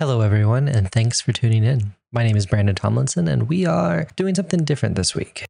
Hello, everyone, and thanks for tuning in. My name is Brandon Tomlinson, and we are doing something different this week.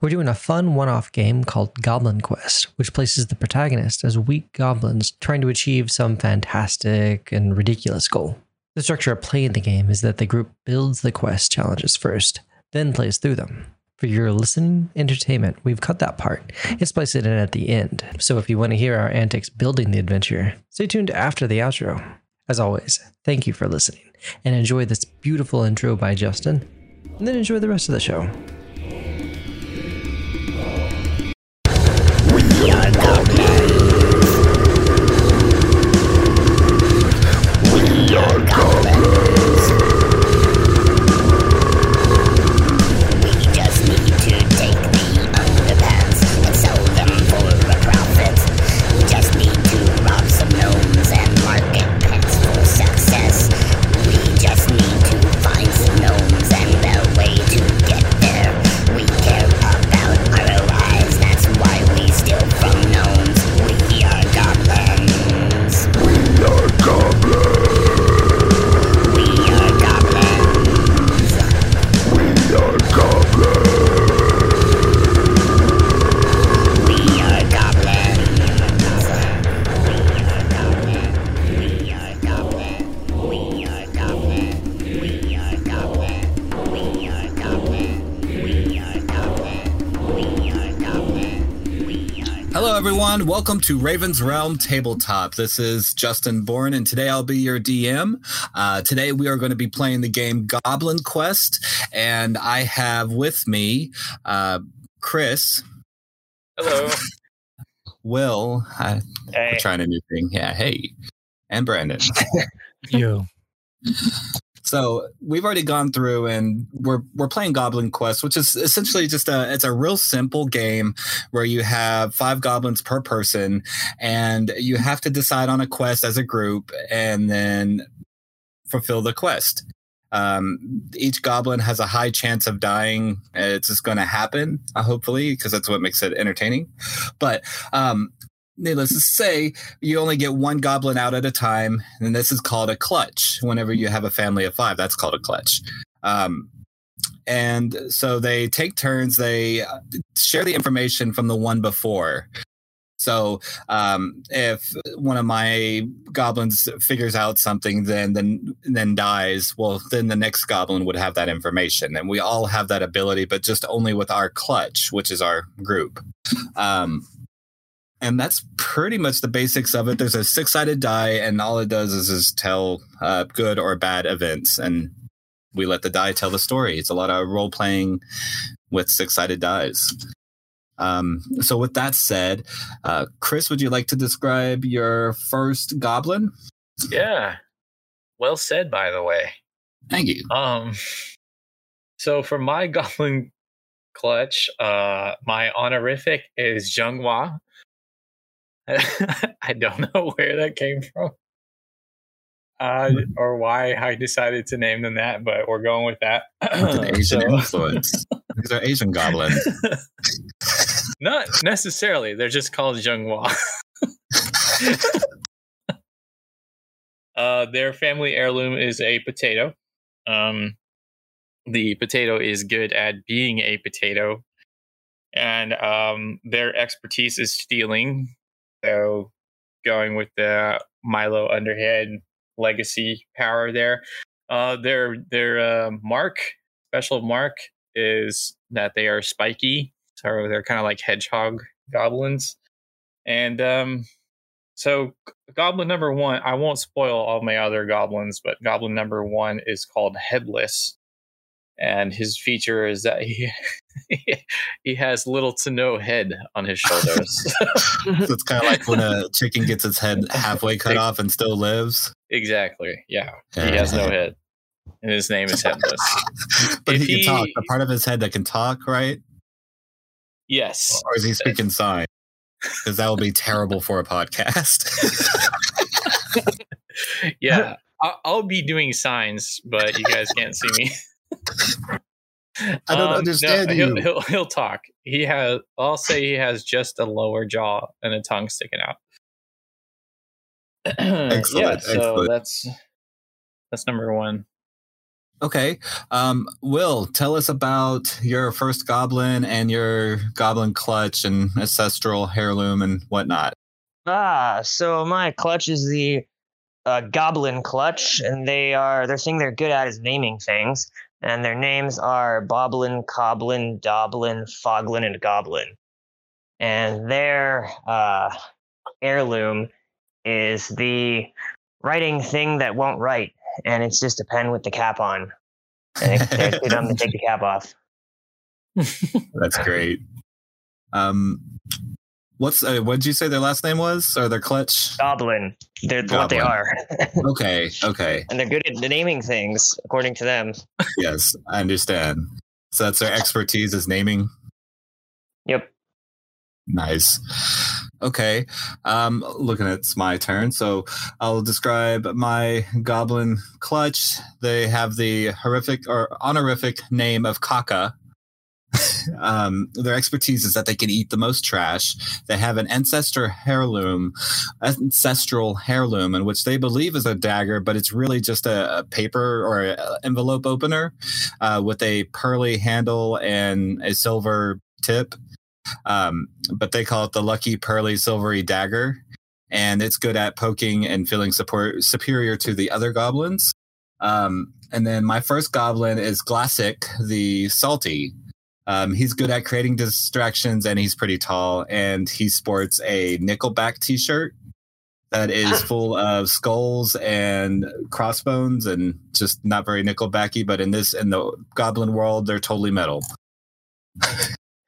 We're doing a fun one off game called Goblin Quest, which places the protagonist as weak goblins trying to achieve some fantastic and ridiculous goal. The structure of playing the game is that the group builds the quest challenges first, then plays through them. For your listening entertainment, we've cut that part and spliced it in at the end. So if you want to hear our antics building the adventure, stay tuned after the outro. As always, thank you for listening and enjoy this beautiful intro by Justin, and then enjoy the rest of the show. Welcome to Raven's Realm Tabletop. This is Justin Bourne, and today I'll be your DM. Uh, today we are going to be playing the game Goblin Quest, and I have with me uh, Chris, Hello. Will. I, Hey. we're trying a new thing. Yeah, hey, and Brandon. You. So we've already gone through and we're we're playing Goblin Quest, which is essentially just a it's a real simple game where you have five goblins per person and you have to decide on a quest as a group and then fulfill the quest. Um, each goblin has a high chance of dying. It's just going to happen, uh, hopefully, because that's what makes it entertaining. But um, needless to say, you only get one goblin out at a time, and this is called a clutch. Whenever you have a family of five, that's called a clutch. Um, and so they take turns. They uh, share the information from the one before. So um, if one of my goblins figures out something, then then then dies. Well, then the next goblin would have that information, and we all have that ability, but just only with our clutch, which is our group. Um, and that's pretty much the basics of it. There's a six sided die, and all it does is, is tell uh, good or bad events, and we let the die tell the story. It's a lot of role playing with six sided dies. Um, so, with that said, uh, Chris, would you like to describe your first goblin? Yeah. Well said, by the way. Thank you. Um. So for my goblin clutch, uh, my honorific is Zhenghua. I don't know where that came from, uh, or why I decided to name them that, but we're going with that. An Asian So- influence. These are Asian goblins. Not necessarily. They're just called Zhenghua. uh, their family heirloom is a potato. Um, the potato is good at being a potato, and um, their expertise is stealing. So, going with the Milo Underhead legacy power there. Uh, their their uh, mark special mark is that they are spiky, so they're kind of like hedgehog goblins. And um, so, goblin number one, I won't spoil all my other goblins, but goblin number one is called Headless. And his feature is that he he has little to no head on his shoulders. so it's kind of like when a chicken gets its head halfway cut off and still lives. exactly. Yeah. He has no head. And his name is Headless. but If he can he- talk. The part of his head that can talk, right? Yes. Or is he speaking sign? Because that will be terrible for a podcast. yeah I'll be doing signs but you guys can't see me I don't understand he'll, you. He'll, he'll talk he has i'll say he has just a lower jaw and a tongue sticking out Excellent, yeah so excellent. that's That's number one. Okay. Um, Will, tell us about your first goblin and your goblin clutch and ancestral heirloom and whatnot. Ah, so my clutch is the uh, Goblin Clutch, and they are their thing they're good at is naming things, and their names are Boblin, Coblin, Doblin, Foglin, and Goblin, and their uh, heirloom is the writing thing that won't write, and it's just a pen with the cap on, and it, they're too dumb to take the cap off. That's great. Um, what's uh, what did you say their last name was or their clutch? Goblin, they're what they are, Okay, okay, and they're good at naming things according to them. yes, I understand. So that's their expertise is naming. Yep. Nice. Okay. Um, looking at it's my turn. So I'll describe my goblin clutch. They have the horrific or honorific name of Kaka. um, their expertise is that they can eat the most trash. They have an ancestor heirloom, ancestral heirloom, in which they believe is a dagger, but it's really just a, a paper or a envelope opener uh, with a pearly handle and a silver tip. Um, but they call it the lucky pearly silvery dagger and it's good at poking and feeling support superior to the other goblins. Um, and then my first goblin is glassic the salty um, he's good at creating distractions and he's pretty tall and he sports a nickelback t-shirt that is full of skulls and crossbones and just not very nickelbacky but in this in the goblin world they're totally metal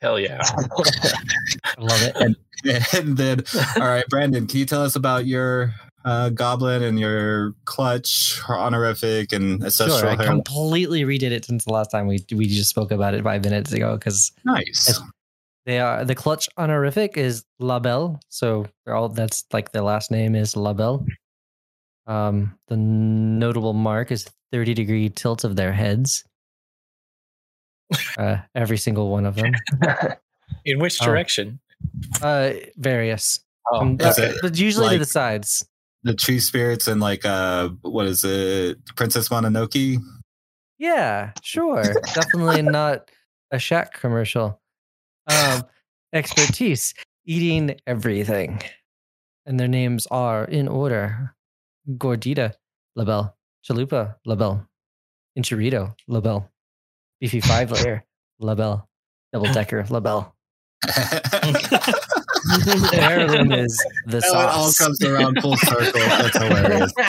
Hell yeah. I love it. and then all right brandon can you tell us about your uh, goblin and your clutch honorific and ancestral Sure, I hair? completely redid it since the last time we we just spoke about it five minutes ago because nice they are the clutch honorific is Labelle, so they're all that's like their last name is Labelle. Um, the notable mark is thirty degree tilt of their heads. Uh, every single one of them. In which Oh. direction? Uh, various. Oh, Um, uh, but usually to the sides. The tree spirits and like uh what is it princess mononoke Yeah, sure. Definitely not a shack commercial. Um, expertise, eating everything. And their names are in order Gordita, Labelle, Chalupa, Labelle, Enchirito, Labelle, Beefy Five Layer, Labelle, Double Decker, Labelle. The heirloom is the How it all comes around full circle that's hilarious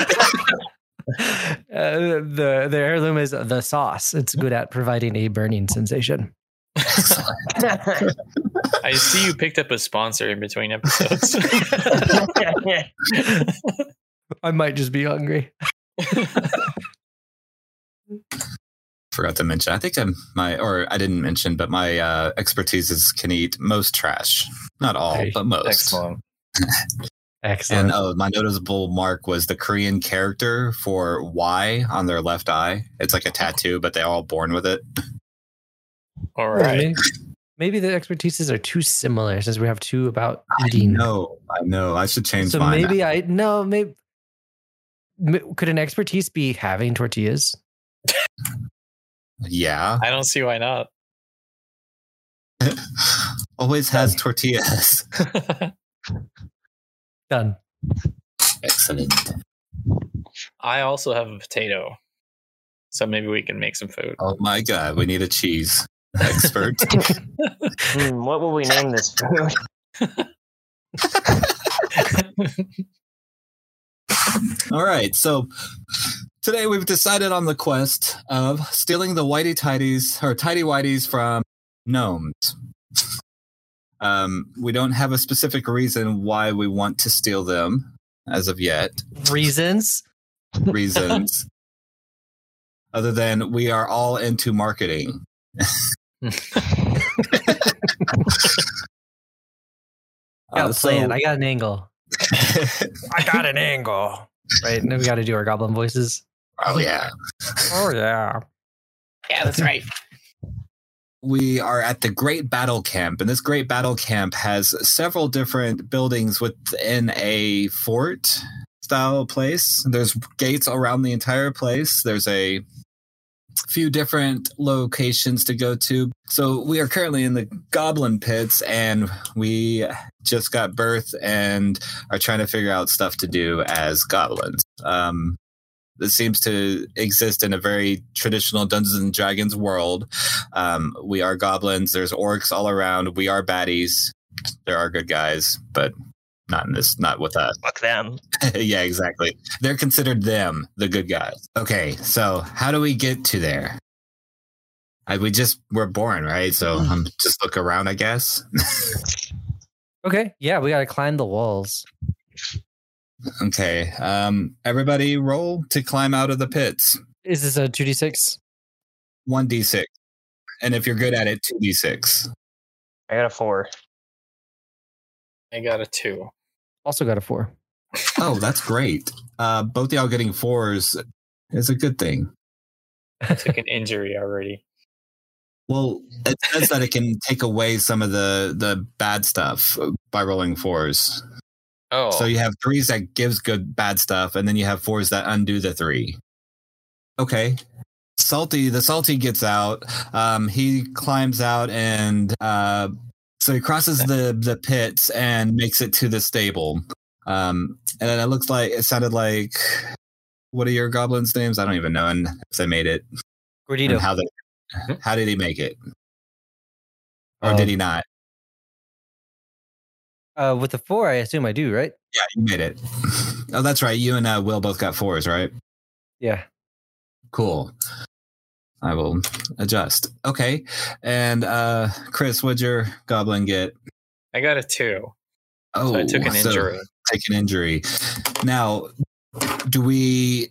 Uh, the the heirloom is the sauce. It's good at providing a burning sensation. I see you picked up a sponsor in between episodes. I might just be hungry. Forgot to mention i think i'm my or i didn't mention but my uh expertise is can eat most trash not all Hey, but most Excellent. Excellent. and oh my noticeable mark was the korean character for y on their left eye it's like a tattoo but they're all born with it All right. Or right. Maybe, maybe the expertises are too similar since we have two about i eating. know i know i should change so mine maybe I no maybe could an expertise be having tortillas? yeah I don't see why not. always has tortillas Done. excellent I also have a potato. So maybe we can make some food. oh my god we need a cheese expert Hmm, what will we name this food? All right, so today we've decided on the quest of stealing the whitey tidies or tidy whiteys from gnomes. Um, we don't have a specific reason why we want to steal them as of yet. Reasons. Reasons, other than we are all into marketing. I got Uh, a plan. I got an angle. I got an angle. Right. And then we got to do our goblin voices. Oh yeah. Oh yeah. yeah, that's right. we are at the Great Battle Camp, and this Great Battle Camp has several different buildings within a fort. style place. There's gates around the entire place. There's a few different locations to go to. So we are currently in the goblin pits and we just got birth and are trying to figure out stuff to do as goblins. Um this seems to exist in a very traditional Dungeons and Dragons world. Um, we are goblins. There's orcs all around. We are baddies. There are good guys, but not in this. Not with us. Fuck them. yeah, exactly. They're considered them the good guys. Okay, so how do we get to there? I, we just we're born, right? So um, just look around, I guess. Okay. Yeah, we got to climb the walls. Okay, um, everybody roll to climb out of the pits. Is this a 2d6? One d six, and if you're good at it, two d six. I got a four. I got a two. Also got a 4. Oh, that's great. Uh, both y'all getting fours is a good thing. Took an injury already. Well, it says that it can take away some of the the bad stuff by rolling fours. Oh, So you have threes that gives good bad stuff, and then you have fours that undo the three. Okay. Salty, the salty gets out. Um, he climbs out and uh, so he crosses the the pits and makes it to the stable. Um, and then it looks like it sounded like what are your goblins' names? I don't even know, and if they made it Gordito. how they how did he make it, or Um, did he not? Uh, with the 4, I assume I do, right? Yeah, you made it. oh, that's right. You and uh, Will both got fours, right? Yeah. Cool. I will adjust. Okay. And uh Chris, what'd your goblin get? I got a two. Oh, So I took an so injury. take an injury. Now, do we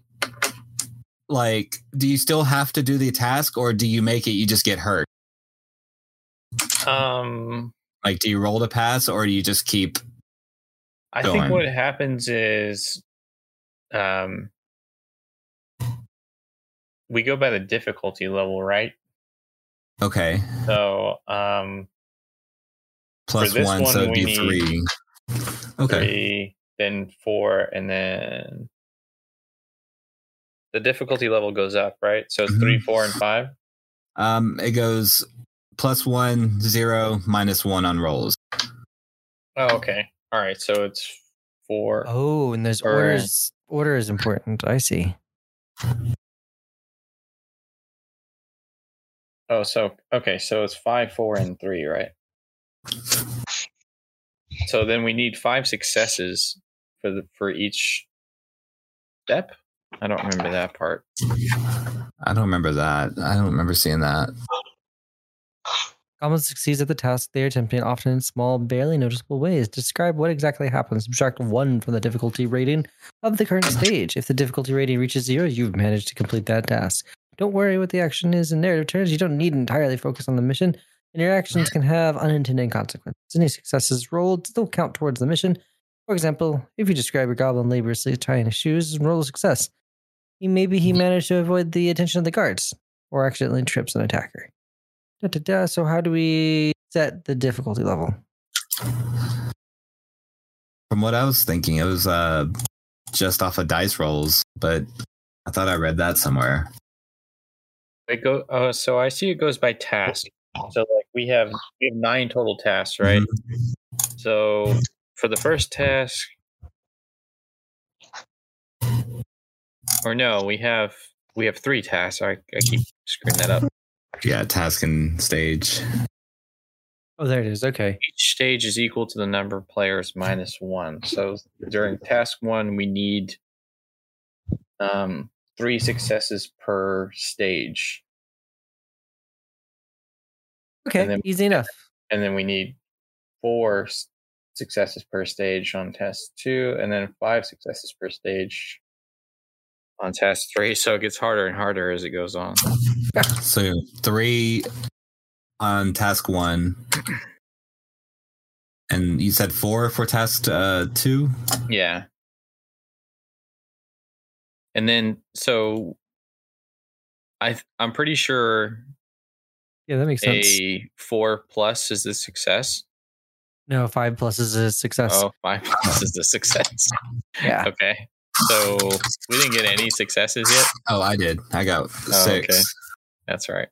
like do you still have to do the task or do you make it you just get hurt? Um, Like do you roll to pass or do you just keep I think what happens is, um, we go by the difficulty level, right? okay. So, um, Plus this one, so it'd be three. Okay. three, then four, and then the difficulty level goes up, right? So it's three, four, and five. Um it goes plus one, zero, minus one on rolls. Oh, okay. All right. So it's four. Oh, and there's Or- orders. Order is important. I see. Oh, so okay. So it's five, four, and three, right? So then we need five successes for the for each step. I don't remember that part. I don't remember that. I don't remember seeing that. Goblin succeeds at the task they are attempting, often in small, barely noticeable ways. Describe what exactly happens. Subtract one from the difficulty rating of the current stage. If the difficulty rating reaches zero, you've managed to complete that task. Don't worry what the action is in narrative terms. You don't need to entirely focus on the mission, and your actions can have unintended consequences. Any successes rolled still count towards the mission. For example, if you describe your goblin laboriously tying his shoes and roll a success, maybe he managed to avoid the attention of the guards or accidentally trips an attacker. Da, da, da. So how do we set the difficulty level? From what I was thinking, it was uh just off of dice rolls, but I thought I read that somewhere. It go. Oh, so I see it goes by task. So like we have we have nine total tasks, right? So for the first task, or no, we have we have three tasks. I, I keep screwing that up. Yeah, task and stage. Oh, there it is. Okay. Each stage is equal to the number of players minus one. So during task one, we need um, three successes per stage, Okay. And then- Easy enough. and then we need four successes per stage on test two, and then five successes per stage on task three. So it gets harder and harder as it goes on. So three on task one. And you said four for task uh two? Yeah. And then so I th- I'm pretty sure Yeah, that makes sense. a four plus is the success. No, five plus is a success. Oh, five plus is the success. yeah. Okay. So we didn't get any successes yet. Oh, I did. I got Oh, six. okay. That's right.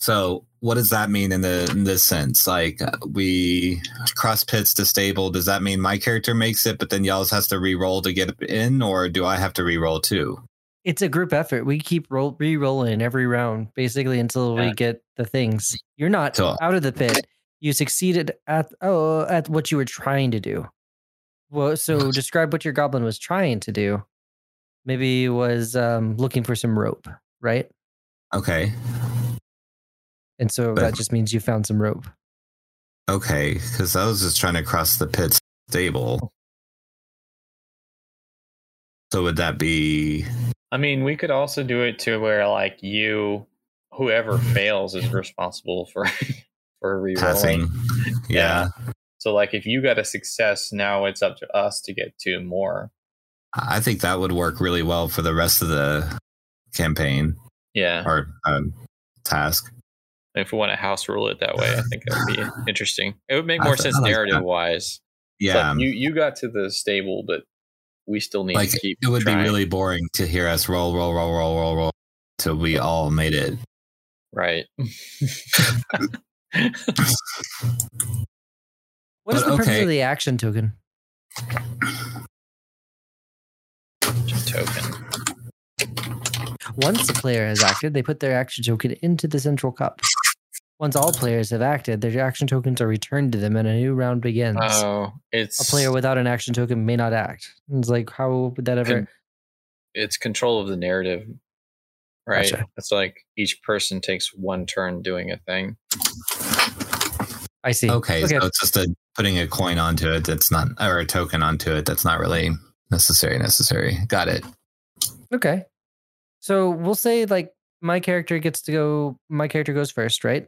So, what does that mean in the in this sense? Like, uh, we cross pits to stable. Does that mean my character makes it, but then y'all's has to re-roll to get in, or do I have to re-roll too? It's a group effort. We keep roll re-rolling every round, basically until we get the things. You're not So- out of the pit. You succeeded at oh at what you were trying to do. Well, so describe what your goblin was trying to do. Maybe it was um, looking for some rope, right? Okay, And so But- that just means you found some rope. okay, because I was just trying to cross the pit stable. So would that be I mean, we could also do it to where like you, whoever fails, is responsible for for rerolling. passing? Yeah, So like, if you got a success, now it's up to us to get two more. I think that would work really well for the rest of the campaign Yeah. or um, task. If we want to house rule it that way, I think that would be interesting. It would make more th- sense like that. narrative wise. Yeah, you you got to the stable, but we still need like to keep. it would trying. be really boring to hear us roll, roll, roll, roll, roll, roll till we all made it. right. What is But the purpose okay. of the action token? Token. Once a player has acted, they put their action token into the central cup. Once all players have acted, their action tokens are returned to them and a new round begins. Oh, it's a player without an action token may not act. It's like, how would that ever? Con- it's control of the narrative, right? Gotcha. It's like each person takes one turn doing a thing. I see. Okay, Okay. so it's just a putting a coin onto it that's not, or a token onto it that's not really necessary. Necessary. Got it. Okay. So we'll say like my character gets to go. My character goes first, right?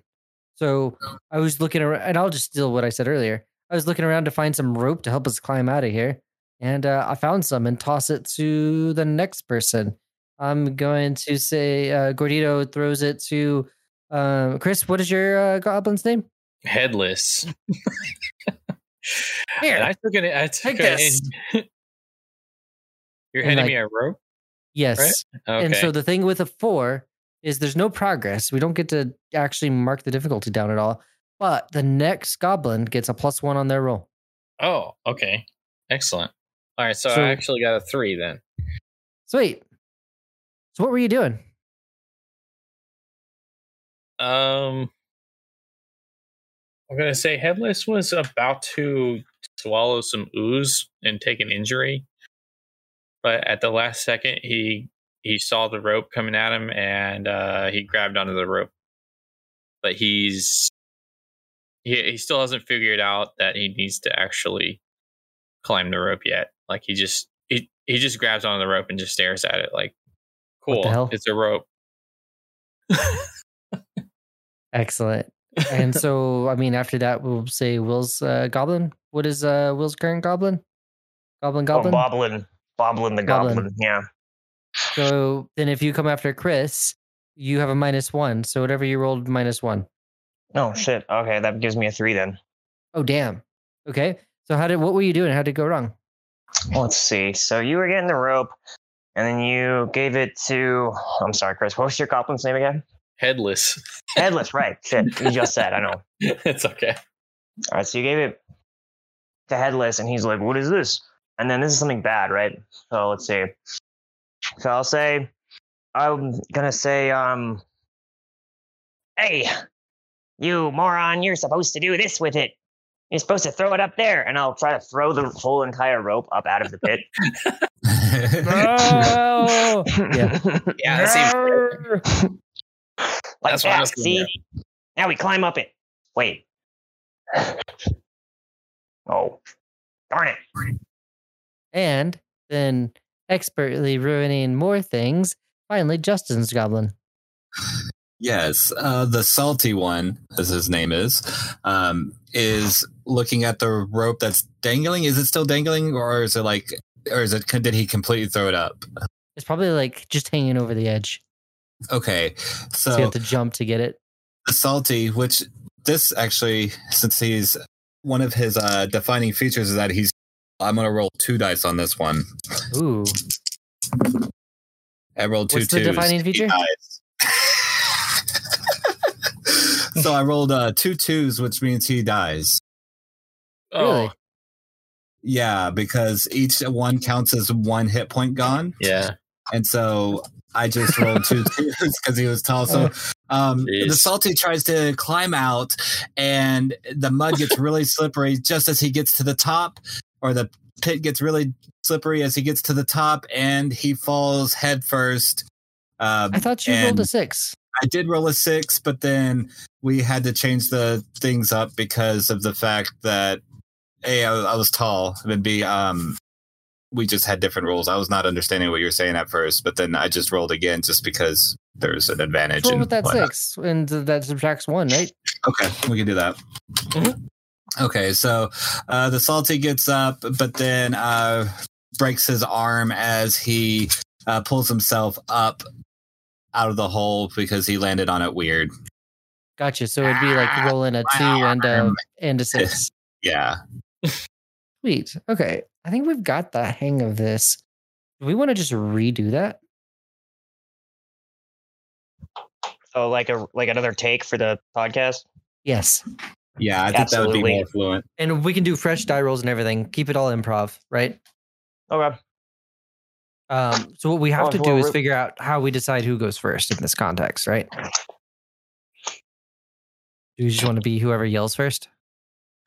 So I was looking around, and I'll just steal what I said earlier. I was looking around to find some rope to help us climb out of here, and uh, I found some and toss it to the next person. I'm going to say uh, Gordito throws it to um, Chris. What is your uh, goblin's name? Headless. Here, And I took it. I took take this. in- You're handing like- me a rope. yes. Okay. And so the thing with a four is there's no progress. We don't get to actually mark the difficulty down at all. But the next goblin gets a plus one on their roll. oh, okay. Excellent. All right. So, So- I actually got a three then. Sweet. So what were you doing? Um, I'm gonna say Headless was about to swallow some ooze and take an injury, but at the last second, he he saw the rope coming at him and uh, he grabbed onto the rope. But he's he he still hasn't figured out that he needs to actually climb the rope yet. Like he just he he just grabs onto the rope and just stares at it like, cool, it's a rope. Excellent. And so, I mean, after that, we'll say Will's uh, goblin. What is uh, Will's current goblin? Goblin, Oh, goblin. Boblin. Boblin the Goblin. Goblin. Yeah. so then, if you come after Chris, you have a minus one. So whatever you rolled, minus one. Oh, shit. Okay, that gives me a three then. Oh, damn. Okay. So how did what were you doing? How did it go wrong? Let's see. So you were getting the rope, and then you gave it to. I'm sorry, Chris. What was your goblin's name again? Headless. Headless, right? Shit, you just said. I know. it's okay. All right, so you gave it to Headless, and he's like, "What is this?" And then this is something bad, right? So let's see. So I'll say, I'm gonna say, um, "Hey, you moron! You're supposed to do this with it. You're supposed to throw it up there." And I'll try to throw the whole entire rope up out of the pit. Oh, yeah. Yeah, that seems like That's what I that. was gonna See? Now we climb up it. Wait. Oh, darn it! And then expertly ruining more things. Finally, Justin's goblin. Yes, uh, the salty one, as his name is, um, is looking at the rope that's dangling. Is it still dangling, or is it like, or is it? Did he completely throw it up? It's probably like just hanging over the edge. Okay, So you have to jump to get it. the salty, which this actually, since he's one of his uh, defining features is that he's I'm gonna roll two dice on this one. Ooh. I rolled two What's the defining feature? so I rolled uh, two twos, which means he dies. Oh, Yeah, because each one counts as one hit point gone, yeah. and so I just rolled two twos because he was tall. So um, the salty tries to climb out, and the mud gets really slippery just as he gets to the top, or the pit gets really slippery as he gets to the top, and he falls headfirst. first. Uh, I thought you rolled a six. I did roll a six, but then we had to change the things up because of the fact that a I, I was tall, and b um we just had different rules. I was not understanding what you were saying at first, but then I just rolled again just because there's an advantage. Roll and with that six, and that subtracts one, right? Okay, we can do that. Mhm. Okay, so uh, the salty gets up, but then uh, breaks his arm as he uh, pulls himself up out of the hole because he landed on it weird. Gotcha. So it'd be like Ah, rolling a two and a and a six. Yeah, Sweet. Okay. I think we've got the hang of this. Do we want to just redo that? Oh, like a like another take for the podcast. Yes. yeah, I think that would be Absolutely. more fluent. And we can do fresh die rolls and everything. Keep it all improv, right? Okay. Um, so what we have Oh, to well, do is we're- figure out how we decide who goes first in this context, right? Do you just want to be whoever yells first?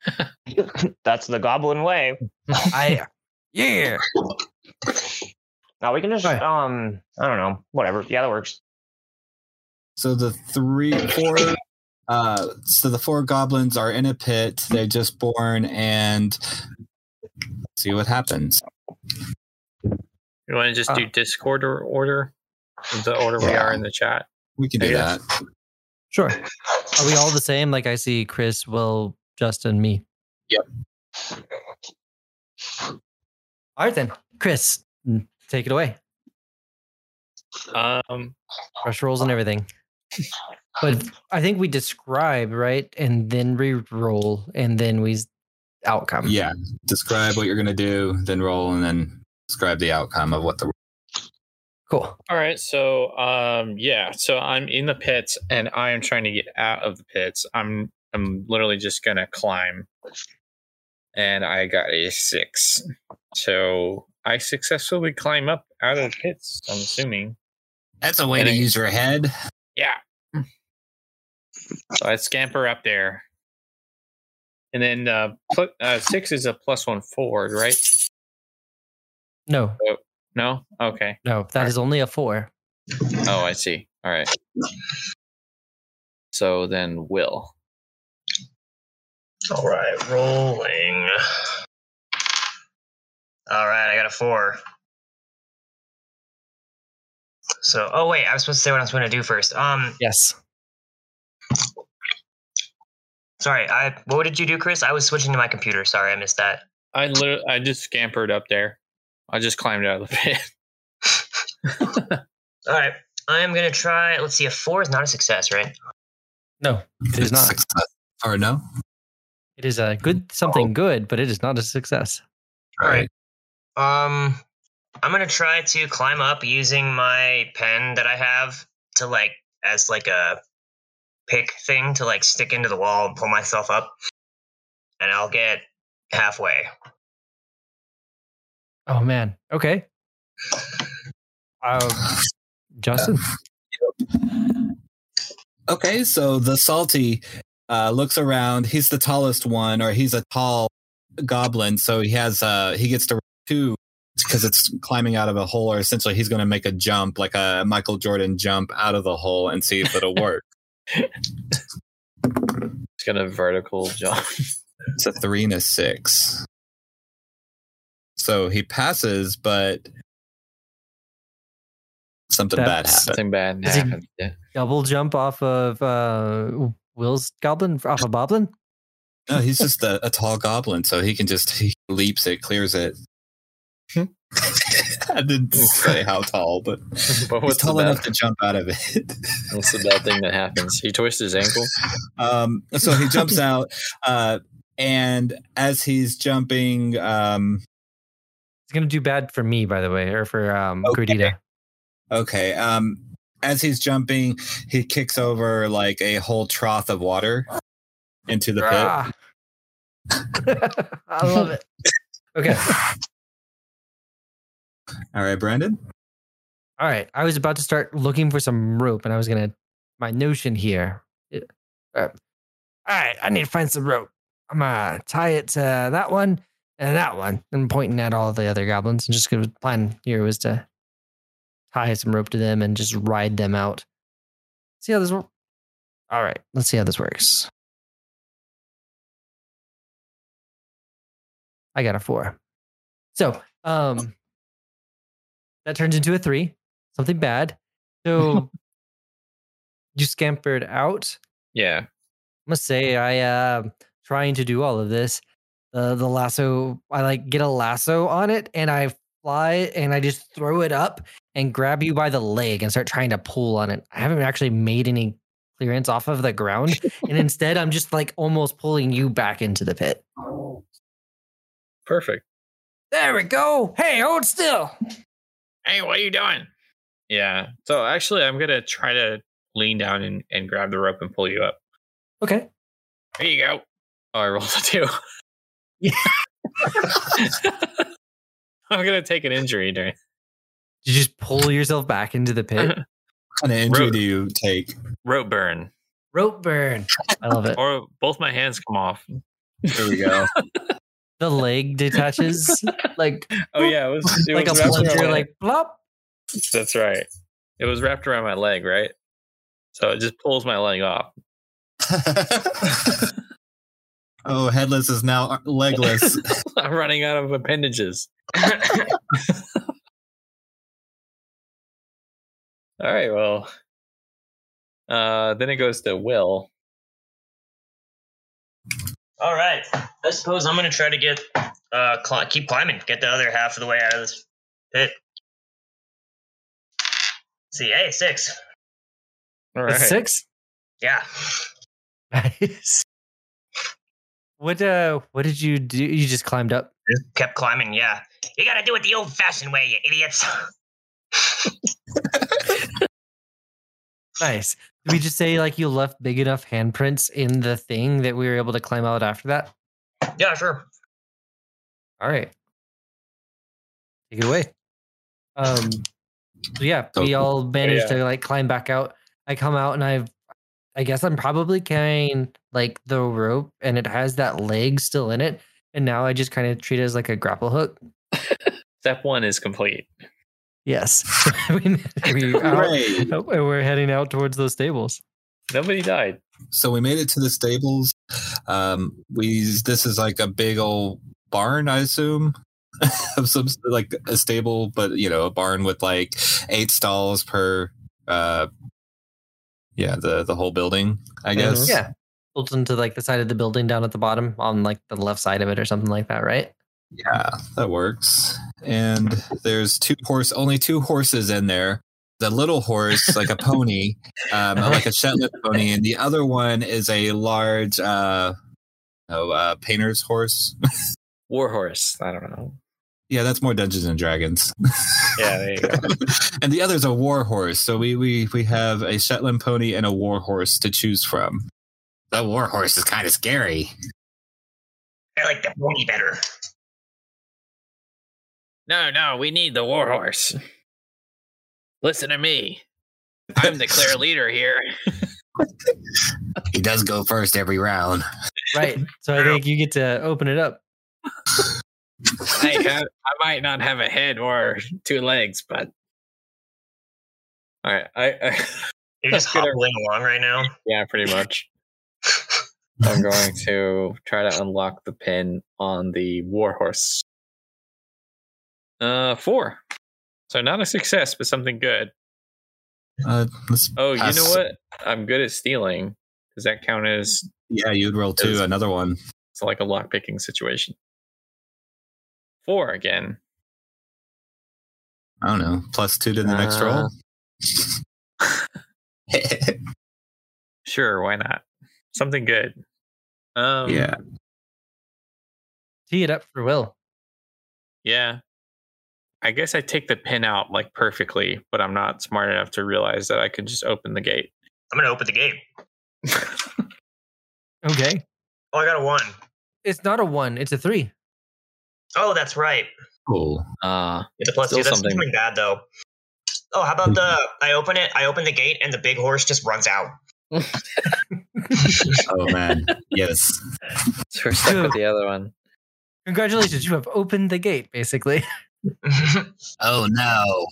That's the goblin way. I yeah. Now we can just Right. um I don't know, whatever. Yeah, that works. So the three, four, uh, so the four goblins are in a pit. They're just born, and see what happens. You want to just do Oh. Discord or order? The order we are in the chat. We can do that. Sure. Are we all the same? Like I see Chris, Will, Justin, me. Yep. All right then. Chris, take it away. Um, Rush rolls and everything. But I think we describe, right? And then re-roll and then we outcome. Yeah. Describe what you're gonna do, then roll, and then describe the outcome of what the. Cool. all right. So, um, yeah. So I'm in the pits and I am trying to get out of the pits. I'm, I'm literally just gonna climb, and I got a six. So I successfully climb up out of the pits. I'm assuming. That's a way And to it- use your head. Yeah. So I scamper up there. And then uh, pl- uh, six is a plus one forward, right? No, No? Okay. no, that is only a four. Oh, I see. All right. So then Will. All right, rolling. All right, I got a four. So, oh wait, I was supposed to say what I was going to do first. Um, Yes. sorry, I what did you do, Chris? I was switching to my computer. Sorry, I missed that. I literally, I just scampered up there. I just climbed out of the pit. All right, I am going to try. Let's see, a four is not a success, right? No, it is not. Success. Or no? It is a good something good, but it is not a success. All right. Um, I'm gonna try to climb up using my pen that I have to like as like a pick thing to like stick into the wall and pull myself up, and I'll get halfway. Oh man. Okay. Uh, Justin. Okay, so the salty uh, looks around. He's the tallest one, or he's a tall goblin, so he has uh he gets to two because it's climbing out of a hole, or essentially he's going to make a jump, like a Michael Jordan jump out of the hole, and see if it'll work. It's got a vertical jump. it's a three and a six, so he passes, but something bad That's- happens. Something bad Is he- happened. Yeah. Double jump off of uh, Will's goblin off a goblin. No, he's just a, a tall goblin, so he can just he leaps it, clears it. Hmm. I didn't say how tall, but But he's what's the, tall bad, enough to jump out of it. what's the bad thing that happens? He twists his ankle. um, so he jumps out, uh, and as he's jumping, um, gonna do bad for me, by the way, or for um Okay. Gordita. Okay. Um, as he's jumping, he kicks over like a whole trough of water into the pit. Ah. I love it. Okay. All right, Brandon. All right. I was about to start looking for some rope, and I was gonna my notion here. it- uh, all right, I need to find some rope. I'm gonna tie it to that one and that one. I'm pointing at all the other goblins. And just gonna plan here was to tie some rope to them and just ride them out. See how this works. All right, let's see how this works. I got a four. So, um, that turns into a three, something bad. So you scampered out. Yeah. I must say, I uh trying to do all of this. Uh, the lasso, I like get a lasso on it and I fly and I just throw it up and grab you by the leg and start trying to pull on it. I haven't actually made any clearance off of the ground. and instead, I'm just like almost pulling you back into the pit. Perfect. There we go. Hey, hold still. Hey, what are you doing? Yeah. So actually, I'm gonna try to lean down and, and grab the rope and pull you up. Okay. There you go. Oh, I rolled a two. Yeah. I'm gonna take an injury during. You just pull yourself back into the pit. What kind of injury Rope. do you take? rope burn, Rope burn. I love it. or both my hands come off. There we go. The leg detaches like Oh yeah, it was it like a was wrapped around plunger, like plop. That's right. It was wrapped around my leg, right? So it just pulls my leg off. oh, headless is now uh, legless. I'm running out of appendages. All right, well. Uh then it goes to Will. All right. I suppose I'm gonna try to get uh cli- keep climbing, get the other half of the way out of this pit. See, hey, six. All right. It's. Six. Yeah. Nice. What uh what did you do? You just climbed up. Just Kept climbing, yeah. You gotta do it the old fashioned way, you idiots. Nice. Did we just say like you left big enough handprints in the thing that we were able to climb out after that? yeah, sure. All right. Take it away. Um so yeah, we all managed yeah. to like climb back out. I come out and I've I guess I'm probably carrying like the rope and it has that leg still in it. And now I just kind of treat it as like a grapple hook. Step one is complete. Yes. we, we, out, we're heading out towards those stables. Nobody died. so we made it to the stables. Um, we this is like a big old barn, I assume, of some like a stable, but you know, a barn with like eight stalls per. uh Yeah, the the whole building, I guess. Yeah. Built into like the side of the building down at the bottom on like the left side of it or something like that, right? Yeah, that works. And there's two horse, only two horses in there. The little horse, like a pony, um, like a Shetland pony, and the other one is a large, uh, oh, uh, painter's horse. Warhorse. I don't know. yeah, that's more Dungeons and Dragons. Yeah, there you go. and the other's a war horse. So we we we have a Shetland pony and a war horse to choose from. The war horse is kind of scary. I like the pony better. No, no, we need the warhorse. Listen to me. I'm the clear leader here. He does go first every round. Right. So I think you get to open it up. I have, I might not have a head or two legs, but all right. I, I You're just Good. hobbling along right now. yeah, pretty much. I'm going to try to unlock the pin on the warhorse. Uh, four. So not a success, but something good. Uh, Oh, pass- you know what? I'm good at stealing. Does that count as Yeah, you'd roll two. Is- Another one. it's like a lock picking situation? Four again. I don't know. Plus two to the next Uh, roll. Sure, why not? Something good. Um, yeah. Tee it up for Will. yeah. I guess I take the pin out like perfectly, but I'm not smart enough to realize that I could just open the gate. I'm gonna open the gate. Okay. Oh, I got a one. It's not a one, it's a three. Oh, that's right. Cool. Uh, It's a plus Still two. That's something. something bad though. Oh, how about the? I open it. I open the gate, and the big horse just runs out. Oh man. yes. so we're stuck with the other one. Congratulations, you have opened the gate, basically. Oh no.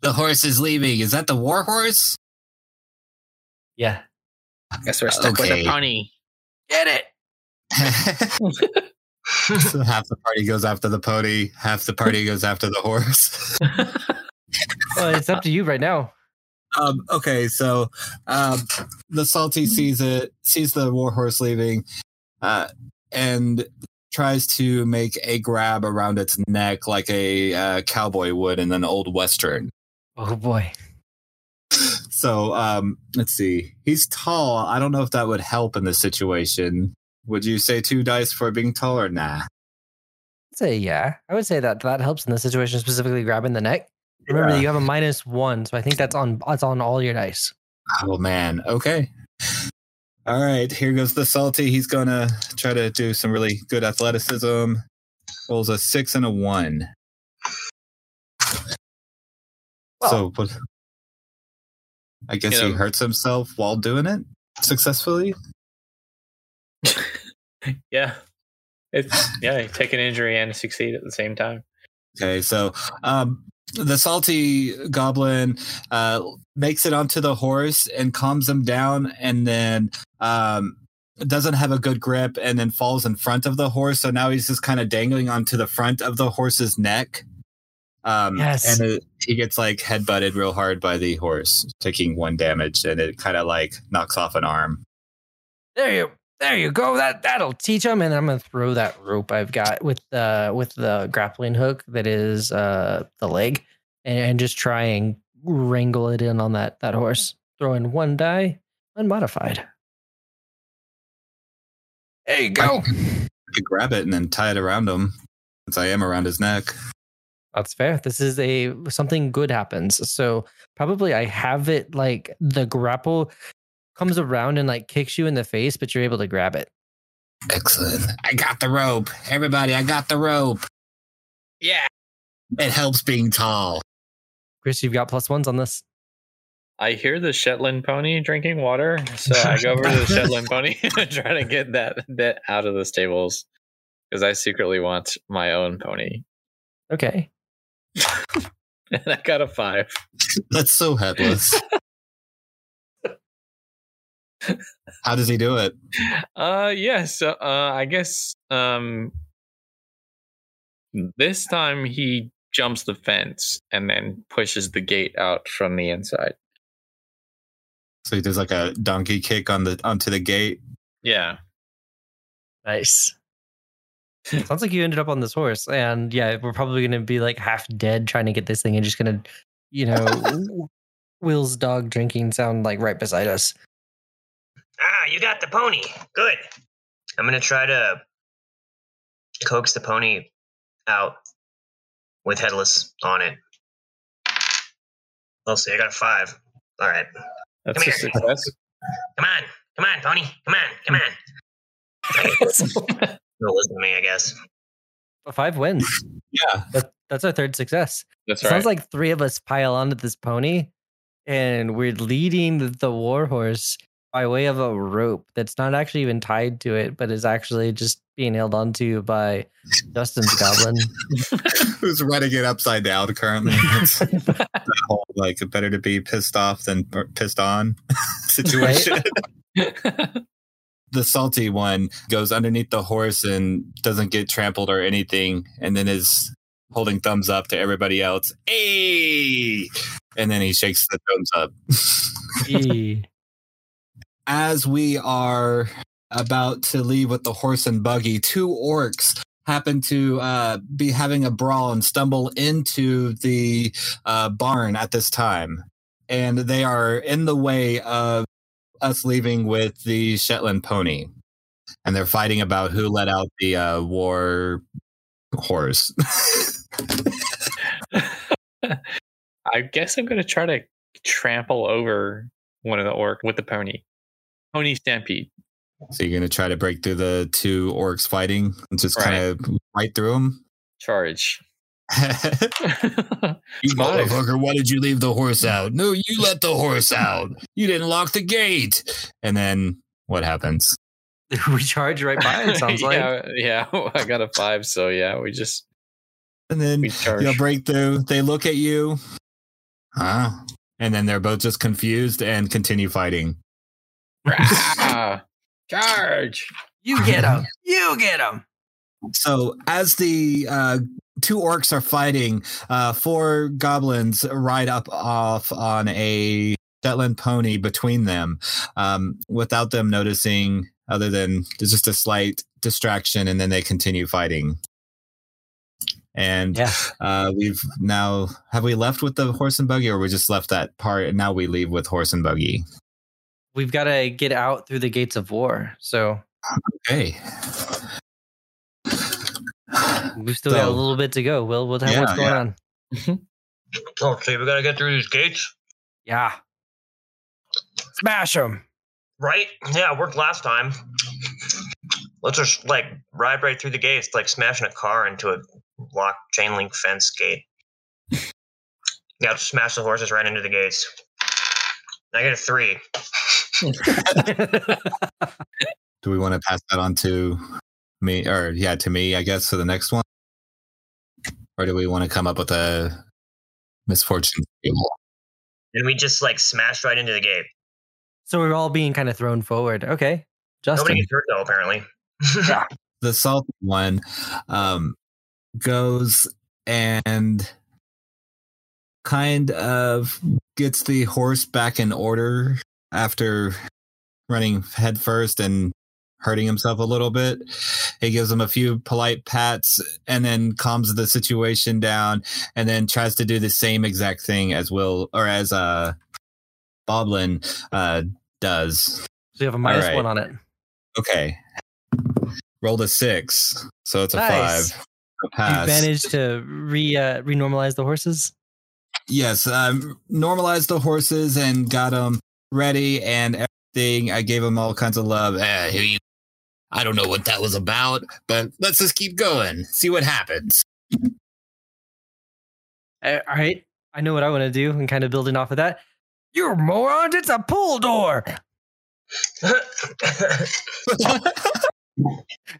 The horse is leaving. Is that the war horse? Yeah. I guess we're stuck with Okay. a pony. Get it. so half the party goes after the pony, half the party goes after the horse. Well, it's up to you right now. Um, okay, so um, the salty sees it, sees the war horse leaving, uh, and tries to make a grab around its neck like a uh, cowboy would in an old western. Oh boy. So um, let's see. He's tall. I don't know if that would help in this situation. Would you say two dice for being tall or nah? I'd say yeah. I would say that that helps in the situation, specifically grabbing the neck. Remember, Yeah. you have a minus one, so I think that's on that's on all your dice. Oh man. Okay. All right. Here goes the salty. He's gonna try to do some really good athleticism. Rolls a six and a one. Well- so, what? I guess You he hurts himself while doing it successfully. Yeah. It's yeah, take an injury and succeed at the same time. Okay, so um, the salty goblin uh, makes it onto the horse and calms him down, and then um, doesn't have a good grip, and then falls in front of the horse. So now he's just kind of dangling onto the front of the horse's neck. Um, Yes. and it, he gets like headbutted real hard by the horse, taking one damage, and it kind of like knocks off an arm. There you there you go. That that'll teach him. And I'm gonna throw that rope I've got with the with the grappling hook that is uh the leg, and, and just try and wrangle it in on that that horse. Throw in one die, unmodified. There you go. I could grab it and then tie it around him, since I am around his neck. That's fair. This is a something good happens. So probably I have it like the grapple comes around and like kicks you in the face, but you're able to grab it. Excellent. I got the rope. Everybody, I got the rope. Yeah. It helps being tall. Chris, you've got plus ones on this. I hear the Shetland pony drinking water, so I go over to the Shetland pony and try to get that bit out of the stables because I secretly want my own pony. Okay. And I got a five. That's so headless. How does he do it? Uh, yes. uh, uh, I guess um, this time he jumps the fence and then pushes the gate out from the inside. So he does like a donkey kick on the onto the gate. Yeah. Nice. Sounds like you ended up on this horse, and yeah, we're probably gonna be like half dead trying to get this thing, and just gonna, you know, Will's dog drinking sound like right beside us. Ah, you got the pony. Good. I'm gonna try to coax the pony out with headless on it. Let's see. I got a five. All right. That's Come a here. success. Come on. Come on, pony. Come on. Come on. Don't listen to me, I guess. Five wins. Yeah. That, that's our third success. That's right. Sounds like three of us pile onto this pony, and we're leading the, the war horse by way of a rope that's not actually even tied to it, but is actually just being held onto by Justin's goblin. Who's running it upside down currently? It's whole like better to be pissed off than pissed on situation. the salty one goes underneath the horse and doesn't get trampled or anything, and then is holding thumbs up to everybody else. Hey! And then he shakes the thumbs up. As we are about to leave with the horse and buggy, two orcs happen to uh, be having a brawl and stumble into the uh, barn at this time. And they are in the way of us leaving with the Shetland pony. And they're fighting about who let out the uh, war horse. I guess I'm gonna try to trample over one of the orc with the pony. Pony stampede. So you're gonna try to break through the two orcs fighting and just Right. kind of right through them. Charge. you motherfucker! Why did you leave the horse out? No, you let the horse out. You didn't lock the gate. And then what happens? we charge right by it, sounds like. yeah, yeah. I got a five, so yeah, we just And then we charge. you'll break through. They look at you, huh? And then they're both just confused and continue fighting. Charge. You get him. You get him. So as the uh, two orcs are fighting, uh, four goblins ride up off on a Shetland pony between them, um, without them noticing. Other than there's just a slight distraction, and then they continue fighting. And Yeah. uh, we've now have we left with the horse and buggy, or we just left that part, and now we leave with horse and buggy. We've got to get out through the gates of war. So Okay. we've still got a little bit to go. Will, what, Yeah, what's going yeah. on? Mm-hmm. Okay, we gotta get through these gates. Yeah. Smash them. Right? Yeah, it worked last time. Let's just like ride right through the gates, like smashing a car into a locked chain link fence gate. Yeah, smash the horses right into the gates. I get a three. Do we want to pass that on to me, or yeah, to me? I guess for the next one, or do we want to come up with a misfortune table? And we just like smashed right into the gate. so we're all being kind of thrown forward. Okay. Justin. Nobody gets hurt though, apparently. the salty one um, goes and kind of gets the horse back in order after running headfirst and hurting himself a little bit. He gives him a few polite pats and then calms the situation down and then tries to do the same exact thing as Will or as uh Boblin uh does. So you have a minus All right. one on it. Okay. Rolled a six, so it's a Nice. five. A You managed to re uh, renormalize the horses. Yes, um, normalized the horses and got them ready and everything. I gave them all kinds of love. Eh. I don't know what that was about, but let's just keep going. See what happens. Uh, all right. I know what I want to do and kind of building off of that. You morons, it's a pool door.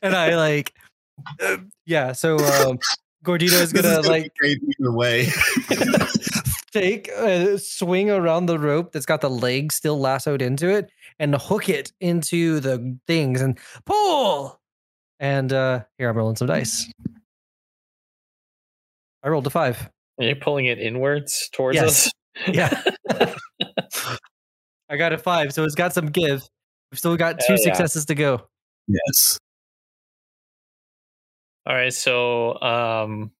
And I like, uh, yeah. So um, Gordita is gonna like either way. take a swing around the rope that's got the leg still lassoed into it and hook it into the things and pull. And uh here I'm rolling some dice. I rolled a five. Are you pulling it inwards towards Yes. us? Yeah. I got a five, so it's got some give. We've still got two Hell yeah. successes to go. yes. All right, so um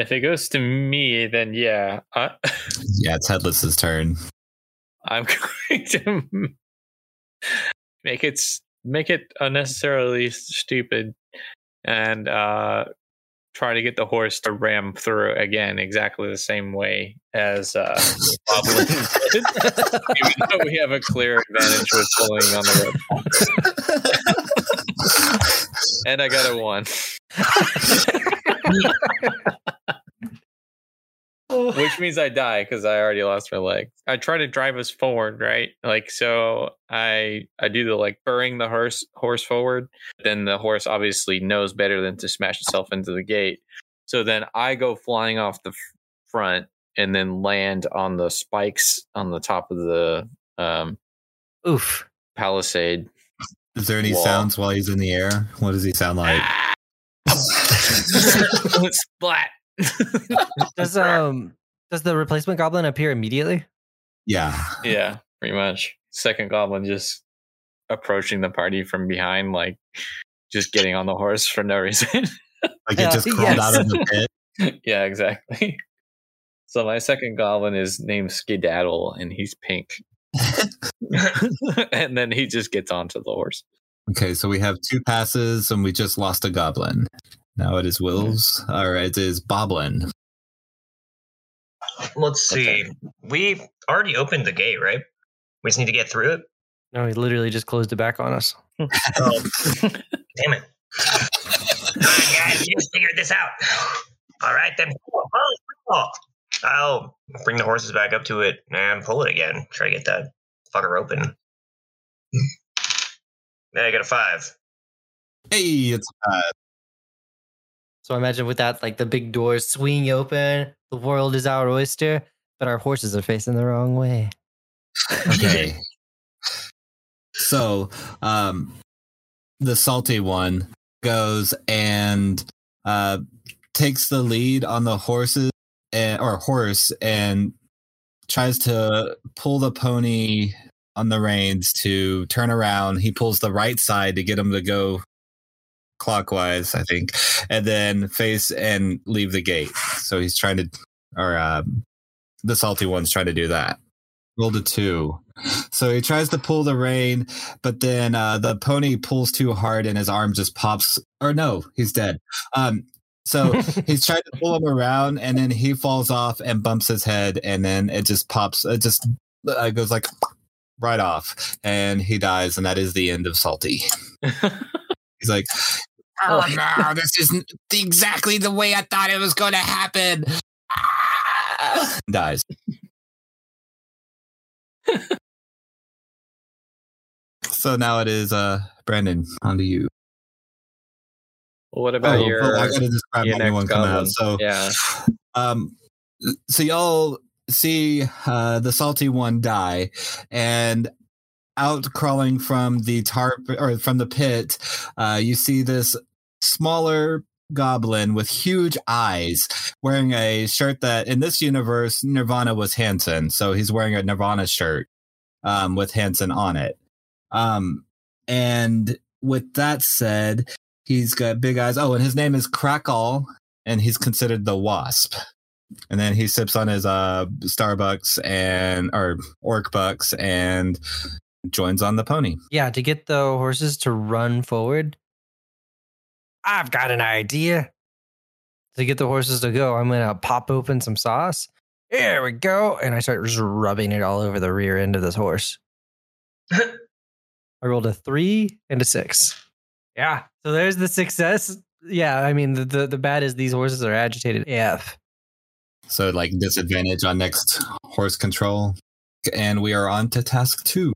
if it goes to me, then yeah, I, Yeah, it's Headless's turn. I'm going to make it make it unnecessarily stupid and uh try to get the horse to ram through again exactly the same way as uh Boblin did. Even though we have a clear advantage with pulling on the rope. And I got a one. Which means I die because I already lost my leg. I try to drive us forward, right? Like so, I I do the like burring the horse horse forward. Then the horse obviously knows better than to smash itself into the gate. So then I go flying off the front and then land on the spikes on the top of the um, Oof. palisade. Is there any Wall. sounds while he's in the air? What does he sound like? Splat. Does um does the replacement goblin appear immediately? yeah. Yeah, pretty much. Second goblin just approaching the party from behind, like just getting on the horse for no reason. Like it just crawled yes. out of the pit. yeah, exactly. So my second goblin is named Skedaddle, and he's pink. and then he just gets onto the horse. Okay, so we have two passes and we just lost a goblin. Now it is hmm. Will's, or it is Boblin. Let's see. We already opened the gate, right? We just need to get through it. No, he literally just closed it back on us. Oh, damn it! Come on, guys, you just figured this out. All right, then. I'll bring the horses back up to it and pull it again. Try to get that fucker open. Then I got a five. Hey, it's five. So I imagine with that, like the big doors swinging open, the world is our oyster, but our horses are facing the wrong way. okay. so, um, the salty one goes and uh, takes the lead on the horses and, or horse and tries to pull the pony on the reins to turn around. He pulls the right side to get him to go clockwise, I think, and then face and leave the gate. So he's trying to, or um, the salty one's trying to do that. Rolled a two. So he tries to pull the rein, but then uh, the pony pulls too hard and his arm just pops. Or no, he's dead. Um, so he's trying to pull him around, and then he falls off and bumps his head, and then it just pops. It just uh, goes like right off, and he dies, and that is the end of Salty. He's like, "Oh no, this isn't exactly the way I thought it was going to happen." Ah! Dies. so now it is uh Brandon, on to you. what about Oh, your, well, I gotta describe my new one come out. So yeah. um so y'all see uh the salty one die and out crawling from the tarp or from the pit uh you see this smaller goblin with huge eyes wearing a shirt that in this universe nirvana was hanson so he's wearing a nirvana shirt um with hanson on it. Um and with that said he's got big eyes. Oh and his name is crackle and he's considered the wasp and then he sips on his uh Starbucks and or Orc Bucks and joins on the pony. Yeah, to get the horses to run forward. I've got an idea. To get the horses to go, I'm gonna pop open some sauce. There we go. And I start just rubbing it all over the rear end of this horse. I rolled a three and a six. Yeah. So there's the success. Yeah, I mean the the, the bad is these horses are agitated. AF. So like disadvantage on next horse control. And we are on to task two.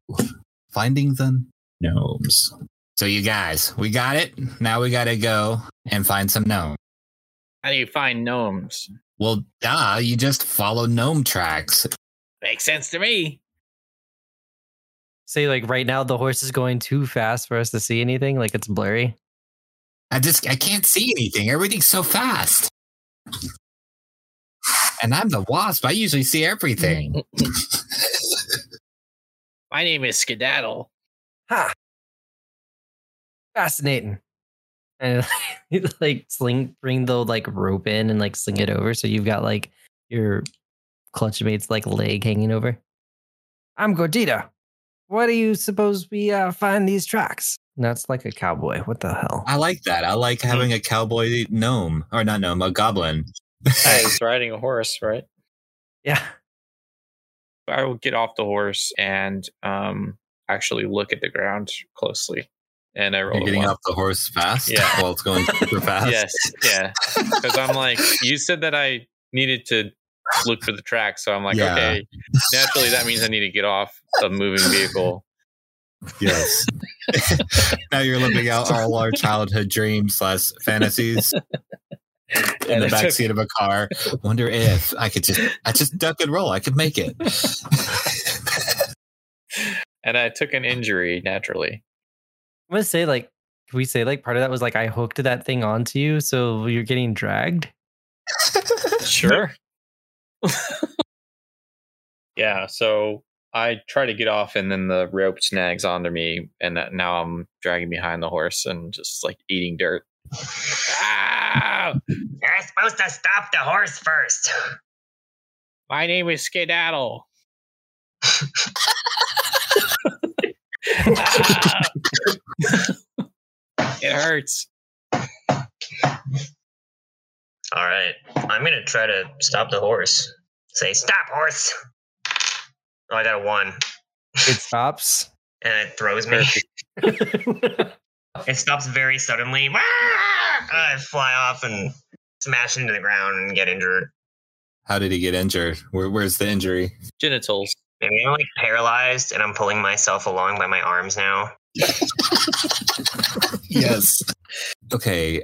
Finding the gnomes. So you guys, we got it. Now we gotta go and find some gnomes. How do you find gnomes? Well, duh, you just follow gnome tracks. Makes sense to me. Say like right now the horse is going too fast for us to see anything. Like it's blurry. I just I can't see anything. Everything's so fast. And I'm the wasp. I usually see everything. My name is Skedaddle. Ha! Fascinating. And like sling, bring the like rope in and like sling it over, so you've got like your clutch mate's like leg hanging over. I'm Gordita. What do you suppose we uh, find these tracks? That's like a cowboy. What the hell? I like that. I like having a cowboy gnome, or not gnome, a goblin. He's riding a horse, right? Yeah. I will get off the horse and um, actually look at the ground closely. And I roll You're getting off the horse fast. Yeah. While it's going super fast. Yes, yeah. Because I'm like, you said that I needed to look for the track, so I'm like, Yeah. okay. Naturally, that means I need to get off a moving vehicle. Yes. now you're living out all our childhood dreams slash fantasies in the I back took- seat of a car. Wonder if I could just, I just duck and roll. I could make it. and I took an injury naturally. I'm gonna say like, can we say like part of that was like I hooked that thing onto you, so you're getting dragged. Sure. yeah, so I try to get off, and then the rope snags onto me, and that now I'm dragging behind the horse and just like eating dirt. Ah! You're supposed to stop the horse first. My name is Skedaddle. Ah! it hurts. All right. I'm going to try to stop the horse. say, "Stop, horse!" Oh, I got a one, It stops. and it throws me. It stops very suddenly. I fly off and smash into the ground and get injured. How did he get injured? Where, where's the injury? Genitals. Maybe I'm like paralyzed and I'm pulling myself along by my arms now. yes. Okay.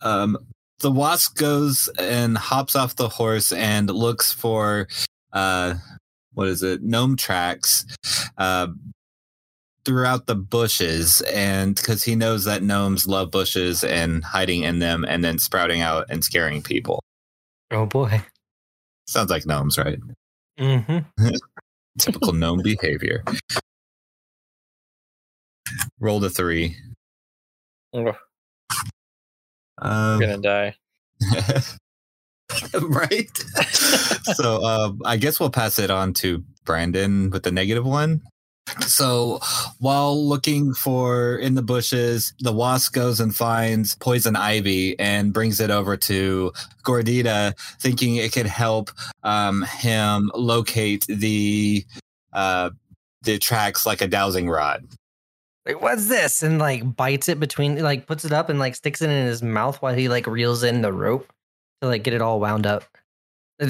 Um, the wasp goes and hops off the horse and looks for uh, what is it? Gnome tracks. Uh, throughout the bushes and because he knows that gnomes love bushes and hiding in them and then sprouting out and scaring people. Oh boy. sounds like gnomes right? Mm-hmm. typical gnome behavior. Roll the three. Ugh, um, I'm gonna die. right? So um, i guess we'll pass it on to brandon with the negative one so while looking for in the bushes the wasp goes and finds poison ivy and brings it over to gordita thinking it could help um, him locate the uh, the tracks like a dowsing rod Like, what's this? And like bites it between, like puts it up and like sticks it in his mouth while he like reels in the rope to like get it all wound up.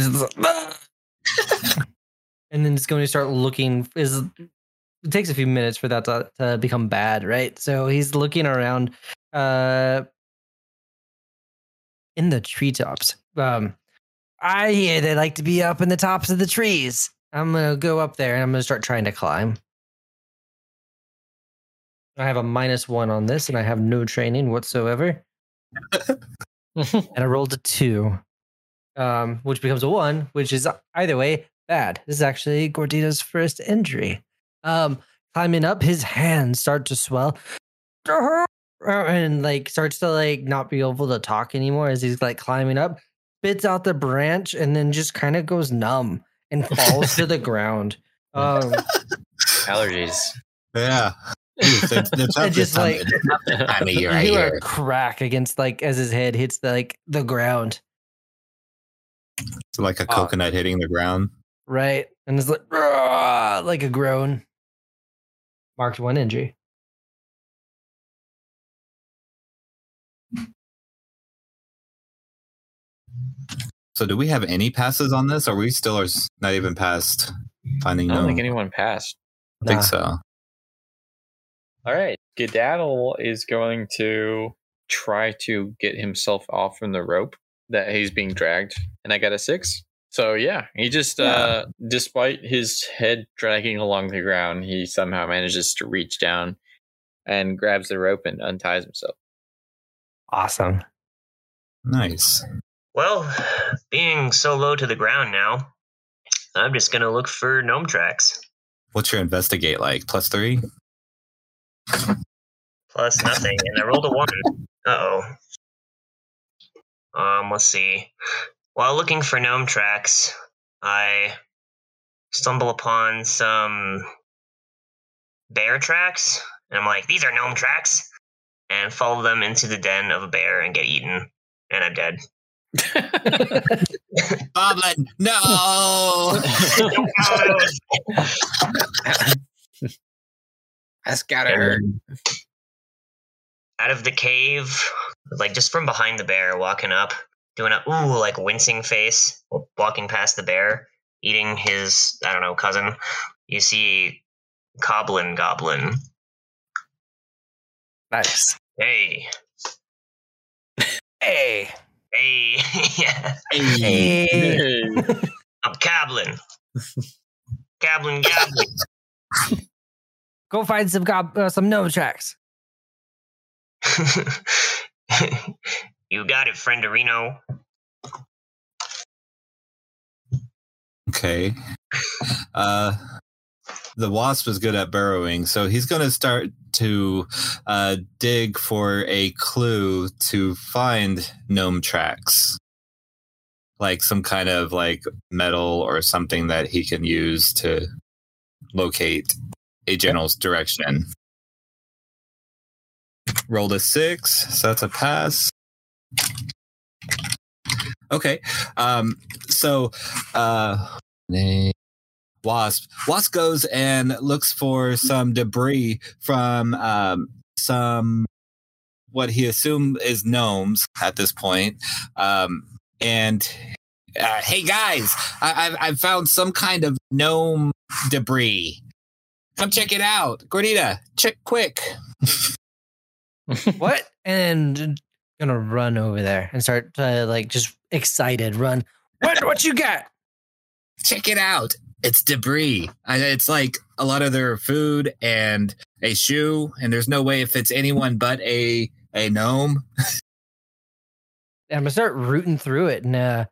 And then it's going to start looking. Is it takes a few minutes for that to, to become bad, right? So he's looking around, uh, in the treetops. Um, I hear they like to be up in the tops of the trees. I'm gonna go up there and I'm gonna start trying to climb. I have a minus one on this, and I have no training whatsoever. and I rolled a two, um, which becomes a one, which is either way bad. This is actually Gordita's first injury. Um, climbing up, his hands start to swell, and like starts to like not be able to talk anymore as he's like climbing up. Spits out the branch and then just kind of goes numb and falls to the ground. Um, Allergies. yeah It's- it's- it's And just, time- like- it's not this time of year, I you hear hear. crack against like as his head hits the like the ground, It's like a Oh. coconut hitting the ground right? And it's like "Rah!" like a groan. Marked one injury. So do we have any passes on this? Or we still are not even past finding I don't no? think anyone passed. I think so. All right. Skedaddle is going to try to get himself off from the rope that he's being dragged. And I got a six. So yeah, he just uh despite his head dragging along the ground, he somehow manages to reach down and grabs the rope and unties himself. Awesome. Nice. Well, being so low to the ground now, I'm just gonna look for gnome tracks. What's your investigate like? Plus three? Plus nothing, and I rolled a one. Uh oh. Um, let's see. While looking for gnome tracks, I stumble upon some bear tracks, and I'm like, "These are gnome tracks," and follow them into the den of a bear and get eaten, and I'm dead. Goblin, no! That's gotta hurt. out of the cave, like just from behind the bear, walking up, doing a ooh like wincing face, walking past the bear, eating his I don't know cousin. You see, Goblin Goblin. Nice. Hey, Hey. hey, yeah, Hey. Hey. I'm Goblin. Goblin Goblin. Go find some gob- uh, some gnome tracks. You got it, frienderino. Okay. Uh, the wasp is good at burrowing, so he's going to start to uh, dig for a clue to find gnome tracks, like some kind of like metal or something that he can use to locate a general direction. Rolled a six, so that's a pass. Okay. Um, so, uh, name- Wasp. Wasp goes and looks for some debris from um, some what he assumed is gnomes at this point. Um, and uh, hey guys, I, I've, I've found some kind of gnome debris. Come check it out, Gordita. Check quick. what? And gonna run over there and start to like just excited run. What? What you got? check it out. It's debris. It's like a lot of their food and a shoe, and there's no way if it's anyone but a a gnome. I'm gonna start rooting through it, and uh,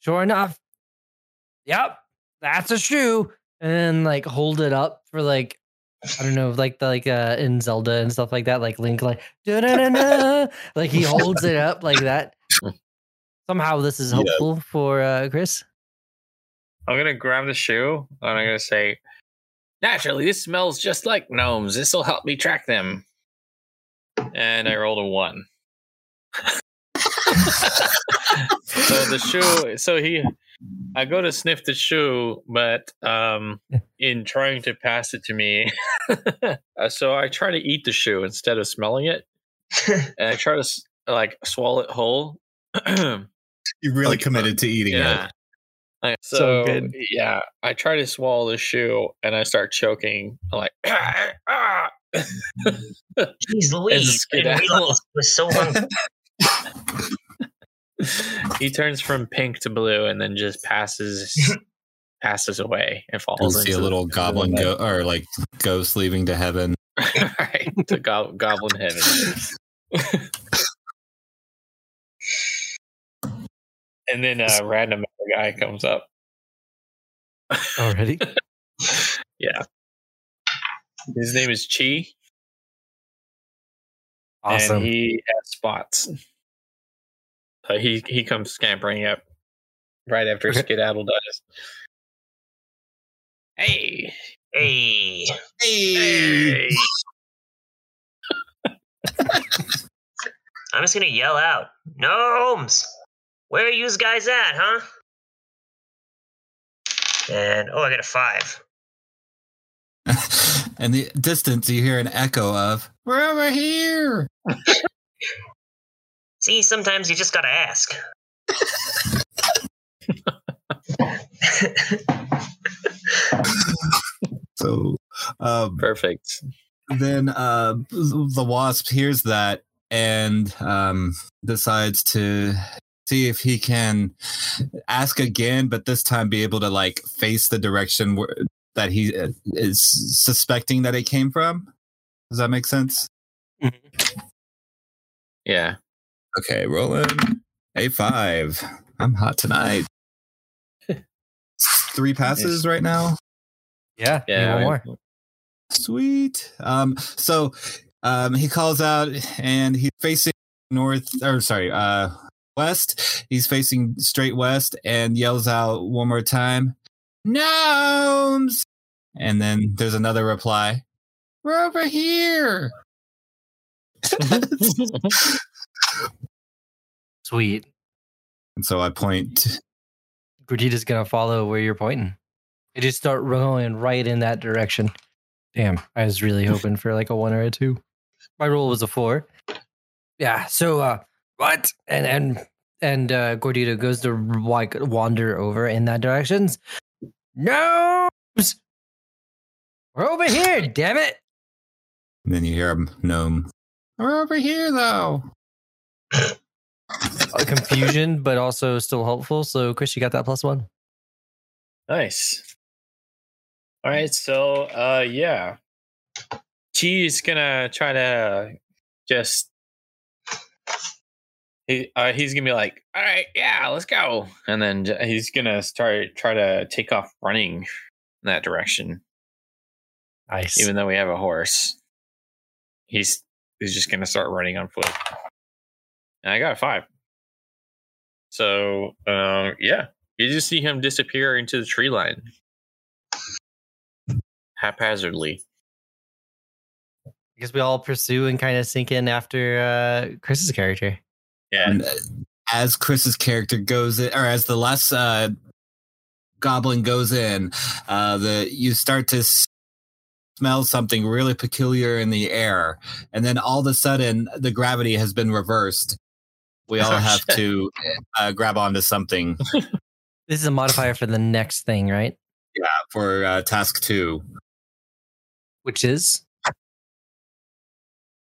sure enough, yep, that's a shoe. And then like hold it up for like I don't know, like the like uh in Zelda and stuff like that, like Link like da-da-da-da, like he holds it up like that. Somehow this is Yeah. helpful for uh Chris. I'm gonna grab the shoe and I'm gonna say, naturally, this smells just like gnomes. This will help me track them. And I rolled a one. so the shoe, so he, I go to sniff the shoe, but um, in trying to pass it to me, uh, so I try to eat the shoe instead of smelling it, and I try to like swallow it whole. You really Like, committed to eating Yeah. Like, So So, good. yeah, I try to swallow the shoe and I start choking. I'm like, ah, ah. Jeez Louise, I didn't skedaddle. realize it was so hungry. he turns from pink to blue and then just passes passes away and it. You falls see a little the goblin go or like ghost leaving to heaven. right to go- goblin heaven. and then a random guy comes up. Already? Yeah. His name is Chi. Awesome. And he has spots. So he he comes scampering up right after Okay. Skedaddle does. Hey, Hey, hey! I'm just gonna yell out, gnomes! Where are you guys at, huh? And oh, I got a five. In the distance, you hear an echo of "We're over here." See, sometimes you just gotta ask. So, um, Perfect. then uh, the wasp hears that and um, decides to see if he can ask again, but this time be able to like face the direction where, that he uh, is suspecting that it came from. Does that make sense? Yeah. Okay, rolling a five. I'm hot tonight. Three passes right now. yeah, yeah. Yeah. One more. Sweet. Um, so um, he calls out and he's facing north or sorry, uh west. He's facing straight west and yells out one more time, Gnomes! And then there's another reply. We're over here. Sweet. And so I point Gordita's gonna follow where you're pointing. You just start going right in that direction. Damn, I was really hoping for like a one or a two. My roll was a four. Yeah, so uh what? And and and uh Gordita goes to like wander over in that direction. No We're over here, damn it. and then you hear a gnome. We're over here though. Confusion, but also still helpful. So Chris, you got that plus one. Nice. All right, so uh yeah. Chi's gonna try to just he uh, he's gonna be like, all right, yeah, let's go, and then he's gonna start try to take off running in that direction. Nice. Even though we have a horse, he's he's just gonna start running on foot. And I got a five. So um yeah, you just see him disappear into the tree line haphazardly. I guess we all pursue and kind of sink in after uh Chris's character. Yeah. And uh, as Chris's character goes in, or as the last uh, goblin goes in, uh, the you start to s- smell something really peculiar in the air, and then all of a sudden the gravity has been reversed. We all Oh, have shit. to uh, grab onto something This is a modifier for the next thing, right? Yeah, for uh, task two, Which is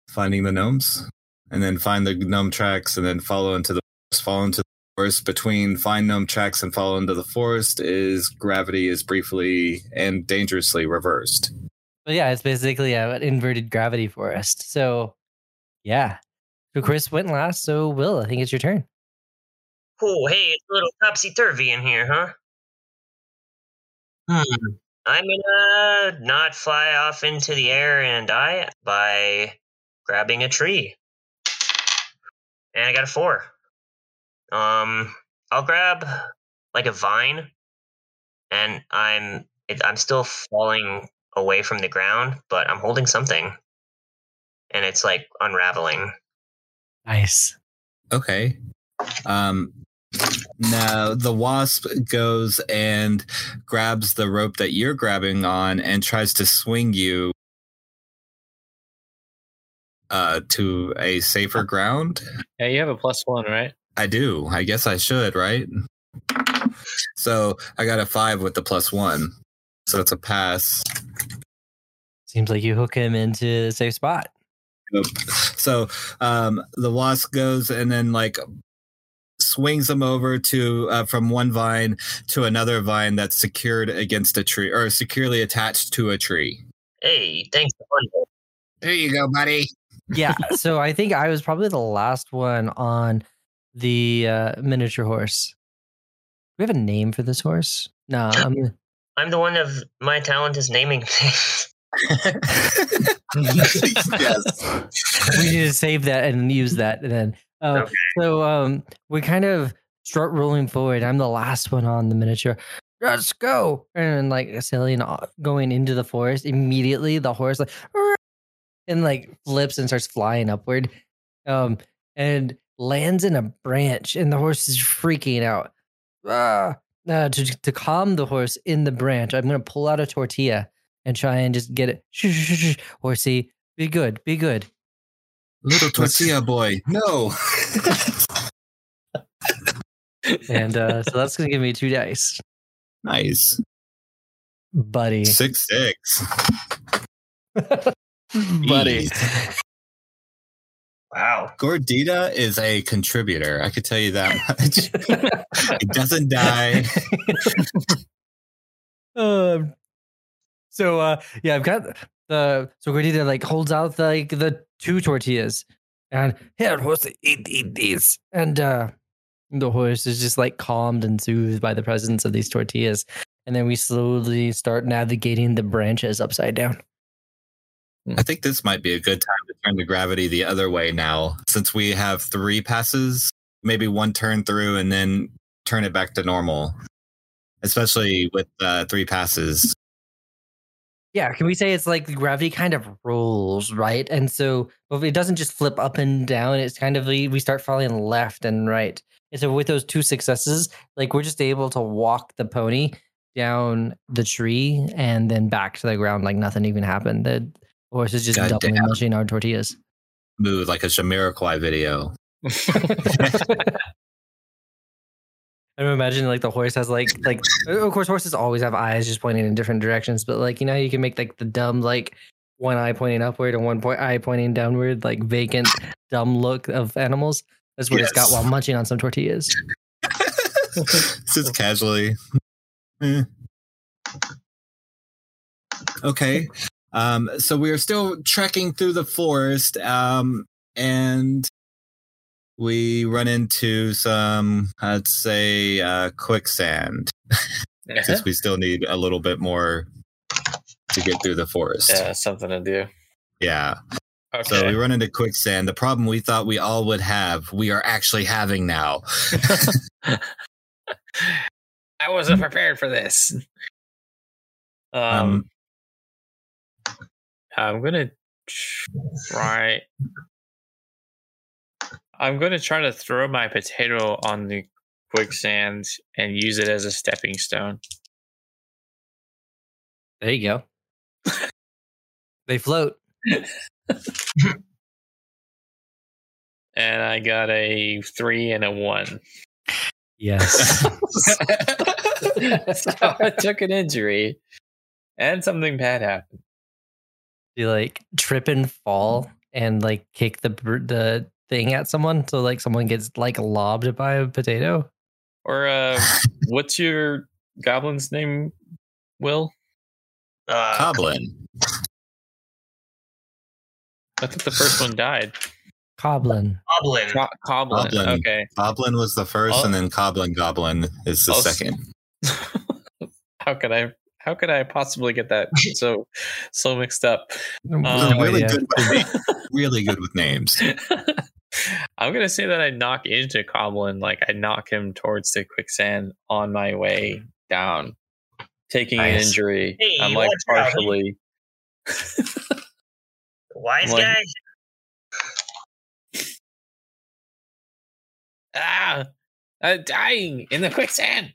finding the gnomes, and then find the gnome tracks, and then follow into the fall into the forest. Between find gnome tracks and fall into the forest is gravity is briefly and dangerously reversed. But yeah, it's basically an inverted gravity forest. So, yeah. Chris went last. So Will, I think it's your turn. Oh, hey, it's a little topsy turvy in here, huh? Hmm. I'm gonna not fly off into the air and die by grabbing a tree. And I got a four. Um, I'll grab like a vine, and I'm it, I'm still falling away from the ground, but I'm holding something, and it's like unraveling. Nice. Okay. Um now the wasp goes and grabs the rope that you're grabbing on and tries to swing you uh to a safer ground. Yeah, you have a plus one, right? I do. I guess I should, right? So I got a five with the plus one. So it's a pass. Seems like you hook him into a safe spot. Nope. So um, the wasp goes and then like swings him over to uh, from one vine to another vine that's secured against a tree or securely attached to a tree. Hey, thanks. There you go, buddy. Yeah. so I think I was probably the last one on the uh, miniature horse. Do we have a name for this horse? No. I'm, I'm the one of my talent is naming things. yes. we need to save that and use that and then uh, Okay. so um we kind of start rolling forward i'm the last one on the miniature let's go and like sailing going into the forest immediately the horse like and like flips and starts flying upward um and lands in a branch and the horse is freaking out ah! uh, to, to calm the horse in the branch i'm gonna pull out a tortilla and try and just get it shh. horsey be good be good Little tortilla boy. No. and uh, so that's gonna give me two dice, nice. buddy. Six six. buddy. Wow. Gordita is a contributor. I could tell you that much. he doesn't die. um. So uh, yeah, I've got the so Gordita like holds out the, like the two tortillas, and here horse eat eat these, and uh, the horse is just like calmed and soothed by the presence of these tortillas, and then we slowly start navigating the branches upside down. I think this might be a good time to turn the gravity the other way now, since we have three passes, maybe one turn through and then turn it back to normal. Especially with uh, three passes. Yeah, can we say it's like gravity kind of rolls, right? And so but it doesn't just flip up and down, it's kind of we we start falling left and right. And so with those two successes, like we're just able to walk the pony down the tree and then back to the ground like nothing even happened. The horse is just God doubling damn. munching our tortillas. Move like a Jamiroquai video. I'm imagining like the horse has like like of course horses always have eyes just pointing in different directions, but like you know you can make like the dumb like one eye pointing upward and one point eye pointing downward, like vacant dumb look of animals. That's what it's got while munching on some tortillas. Just casually. Eh. Okay. Um, so we are still trekking through the forest, um, and we run into some, I'd say, uh, quicksand. Since we still need a little bit more to get through the forest. yeah, something to do. Yeah. Okay. So we run into quicksand. The problem we thought we all would have, we are actually having now. I wasn't prepared for this. Um, Um, I'm gonna try. I'm going to try to throw my potato on the quicksand and use it as a stepping stone. There you go. they float. And I got a three and a one. Yes. so I took an injury and something bad happened. you like trip and fall and like kick the the thing at someone, so like someone gets like lobbed by a potato. Or uh, what's your goblin's name, Will? Uh, Goblin. I thought the first one died. Coblin. Goblin. Co- Coblin. Goblin. Okay. Goblin was the first, Oh. and then Goblin Goblin is the Oh, second. how could I? How could I possibly get that so so mixed up? Um, really idea. good with really good with names. I'm gonna say that I knock into Coblin, like I knock him towards the quicksand on my way down, taking an injury. Hey, I'm like watch out. partially. Wise Like- guy. Ah, I'm dying in the quicksand.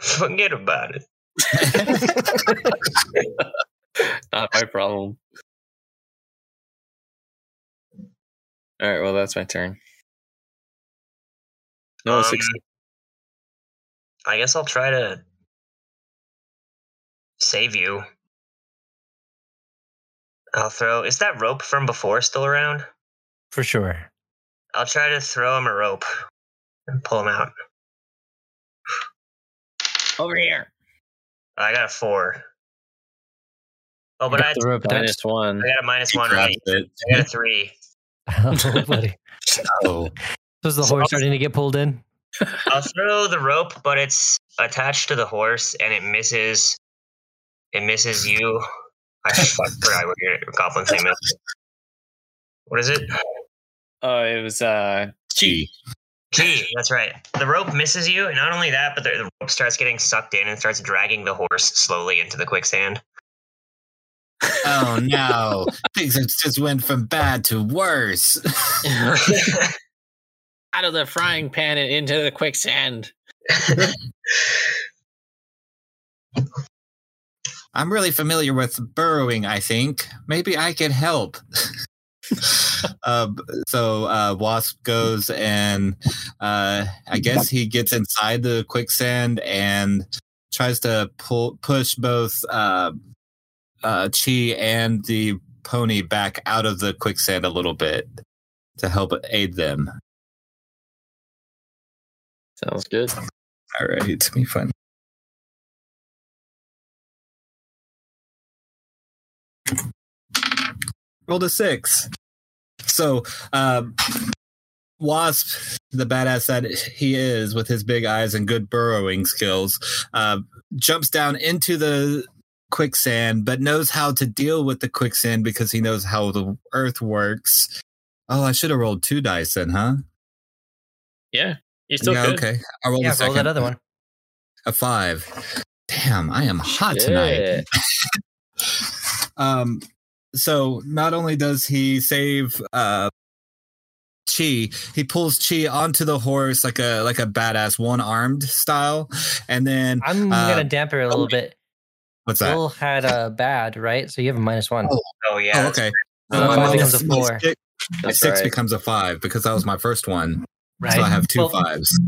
Forget about it. Not my problem. All right, well that's my turn. No, Um, six. I guess I'll try to save you. I'll throw. Is that rope from before still around? For sure. I'll try to throw him a rope and pull him out. over here. I got a four. Oh, but I, had, the rope Minus one. I got a minus He one, right? it. I got a three. oh, buddy. Oh, So is the horse starting to get pulled in? I'll throw the rope, but it's attached to the horse and it misses. It misses you. I fuck, forgot what your goblin's name is. What is it? Oh, it was uh gee. Gee, that's right. The rope misses you, and not only that, but the, the rope starts getting sucked in and starts dragging the horse slowly into the quicksand. Oh no! Things have just went from bad to worse. out of the frying pan and into the quicksand. I'm really familiar with burrowing. I think maybe I could help. uh, so uh, Wasp goes and uh, I guess he gets inside the quicksand and tries to pull push both uh, Chi and the pony back out of the quicksand a little bit to help aid them. Sounds good. All right, it's me fun. Rolled a six. So, um, Wasp, the badass that he is, with his big eyes and good burrowing skills, uh, jumps down into the quicksand, but knows how to deal with the quicksand because he knows how the earth works. Oh, I should have rolled two dice then, huh? Yeah, you still yeah, good. okay. I rolled Yeah, a roll that other one. A five. Damn, I am hot tonight. Um, so not only does he save uh Chi, he pulls Chi onto the horse like a like a badass one armed style, and then I'm Uh, gonna damper it a little bit. What's that? Will had a bad, right? So you have a minus one. Oh, oh yeah, oh, okay. So So five becomes a six- my four. six- My six right. becomes a five because that was my first one. right. So I have two Well, fives.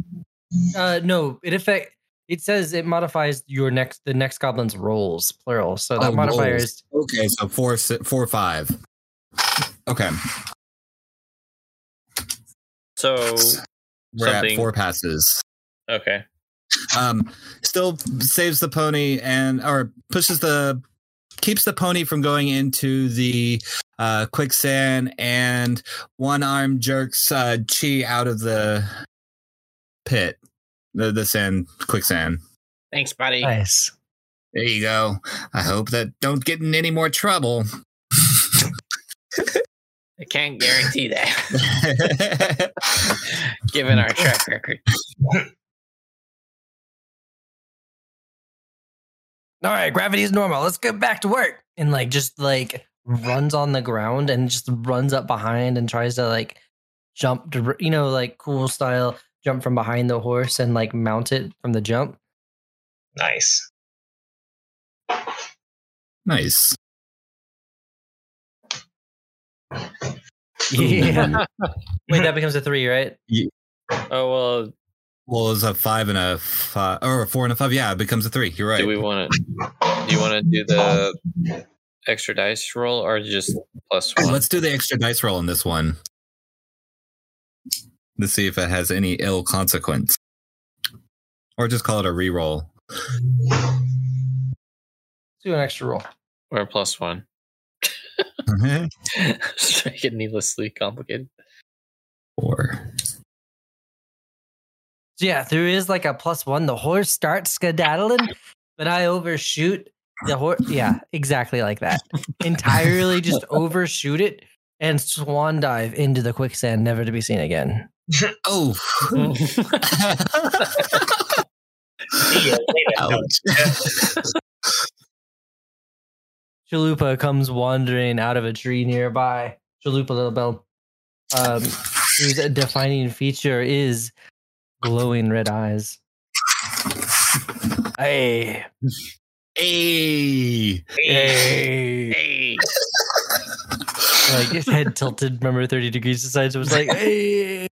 Uh, no, it affect. It says it modifies your next the next goblin's rolls plural. So that Oh, modifier rolls. is Okay, so four, si- four, five. Okay, So we're at four passes. okay. Um still saves the pony and or pushes the keeps the pony from going into the uh quicksand and one arm jerks uh chi out of the pit the, the sand quicksand Thanks, buddy. nice. there you go i hope that don't get in any more trouble I can't guarantee that, given our track record. All right, gravity is normal. Let's get back to work. And like just like runs on the ground and just runs up behind and tries to like jump, dir- you know, like cool style jump from behind the horse and like mount it from the jump. Nice. Nice. Yeah. Wait, that becomes a three, right? Oh well, Well, it's a five and a five, or a four and a five. Yeah, it becomes a three. You're right. do we want to? Do you want to do the extra dice roll or just plus one? Let's do the extra dice roll on this one. To see if it has any ill consequence. Or just call it a reroll. Let's do an extra roll. or a plus one? Mm-hmm. Just make it needlessly complicated. Four. Yeah, there is like a plus one. The horse starts skedaddling, but I overshoot the horse. Yeah, exactly like that. Entirely just overshoot it and swan dive into the quicksand, never to be seen again. Oh. See ya later. Ouch. Chalupa comes wandering out of a tree nearby. Chalupa Little Bell, um, whose defining feature is glowing red eyes. Hey, Hey. hey, hey, like his head tilted. Remember, thirty degrees to the side. So it was like, hey.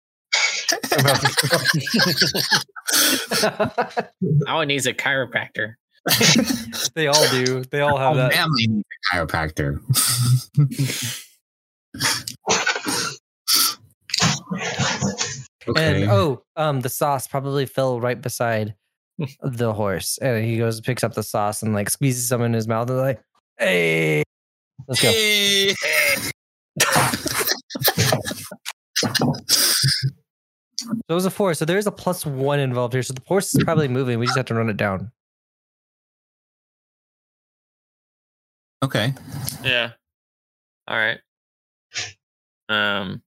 Owen needs a chiropractor. they all do. They all have Oh, that. family needs a chiropractor. okay. And oh, um, the sauce probably fell right beside the horse, and he goes picks up the sauce and like squeezes some in his mouth and like, hey, let's go. Hey. So it was a four. So there's a plus one involved here. So the horse is probably moving. We just have to run it down. Okay. Yeah. All right. Um.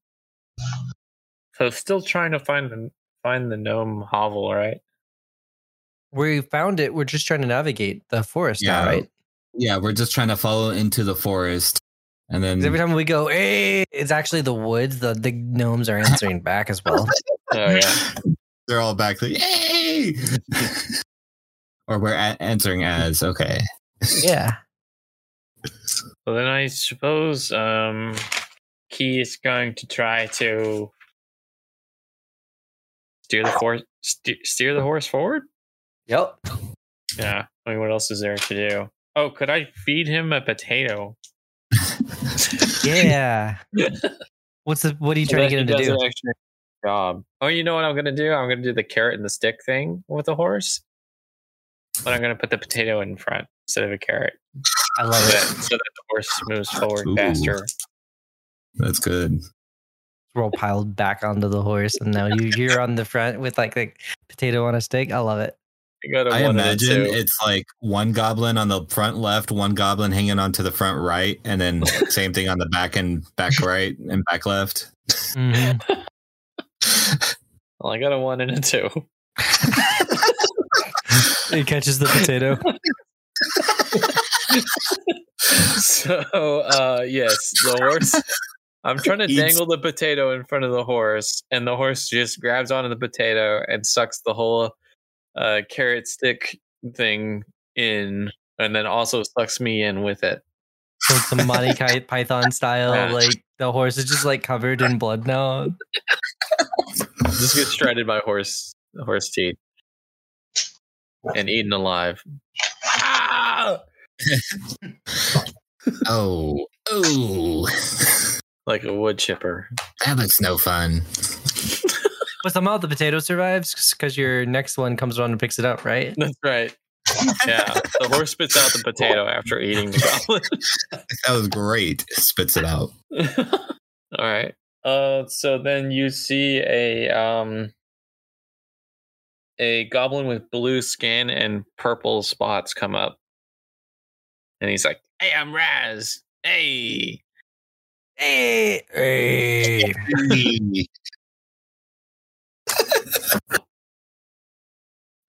So still trying to find the find the gnome hovel, right? We found it. We're just trying to navigate the forest Yeah. now, right? Yeah, we're just trying to follow into the forest. And then 'Cause every time we go, hey, it's actually the woods. The the gnomes are answering back as well. Oh yeah. they're all back to yay. or we're a- answering as okay. yeah. So then I suppose um Key is going to try to steer the horse ste- steer the horse forward. Yep. Yeah. I mean, what else is there to do? Oh, could I feed him a potato? Yeah. What's the? What are you So trying to get him to do? an extra job. Oh, you know what I'm gonna do? I'm gonna do the carrot and the stick thing with the horse. But I'm gonna put the potato in front instead of a carrot. I So love that, it. so that the horse moves forward Ooh. faster. That's good. We're piled back onto the horse, and now you you're on the front with like the potato on a stick. I love it. I got a I one imagine it's like one goblin on the front left, one goblin hanging on to the front right, and then same thing on the back and back right and back left. Mhm. Well, I got a one and a two. He catches the potato. so uh yes, the horse I'm trying to Eats- dangle the potato in front of the horse, and the horse just grabs onto the potato and sucks the whole uh carrot stick thing in, and then also sucks me in with it. So it's some Monty Python style. Yeah. Like the horse is just like covered in blood now. Just get shredded by horse horse teeth and eaten alive. Ah! Oh, oh, Like a wood chipper. that looks no fun. But somehow the potato survives because your next one comes around and picks it up, right? That's right. Yeah, the horse spits out the potato after eating the goblin. That was great. Spits it out. All right. Uh, so then you see a um a goblin with blue skin and purple spots come up, and he's like, "Hey, I'm Raz. Hey." Hey, hey.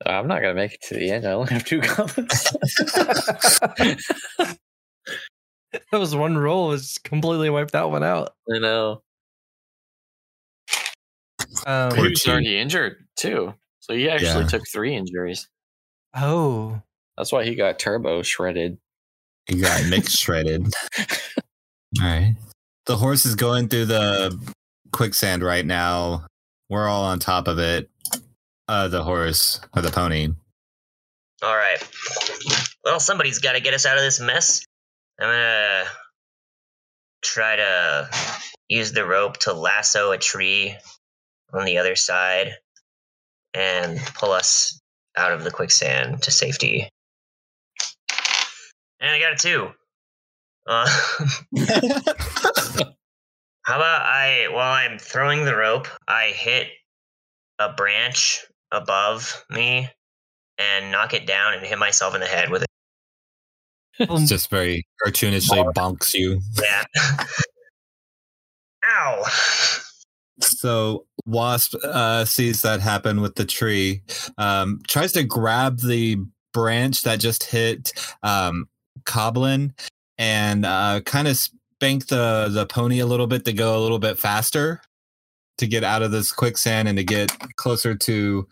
I'm not gonna make it to the end. I only have two goblins. that was one roll was completely wiped that one out. I know. Um, He was already injured too. So he actually Yeah. took three injuries. oh, That's why he got turbo shredded. He got mixed shredded. All right. The horse is going through the quicksand right now. We're all on top of it. Uh, the horse or the pony. All right. Well, somebody's got to get us out of this mess. I'm gonna try to use the rope to lasso a tree on the other side and pull us out of the quicksand to safety. And I got it too. Uh, how about I, while I'm throwing the rope, I hit a branch above me and knock it down and hit myself in the head with it. It's just very cartoonishly bonks you. Yeah. Ow. So Wasp uh, sees that happen with the tree, um, tries to grab the branch that just hit um, Coblin and uh, kind of spank the the pony a little bit to go a little bit faster to get out of this quicksand and to get closer to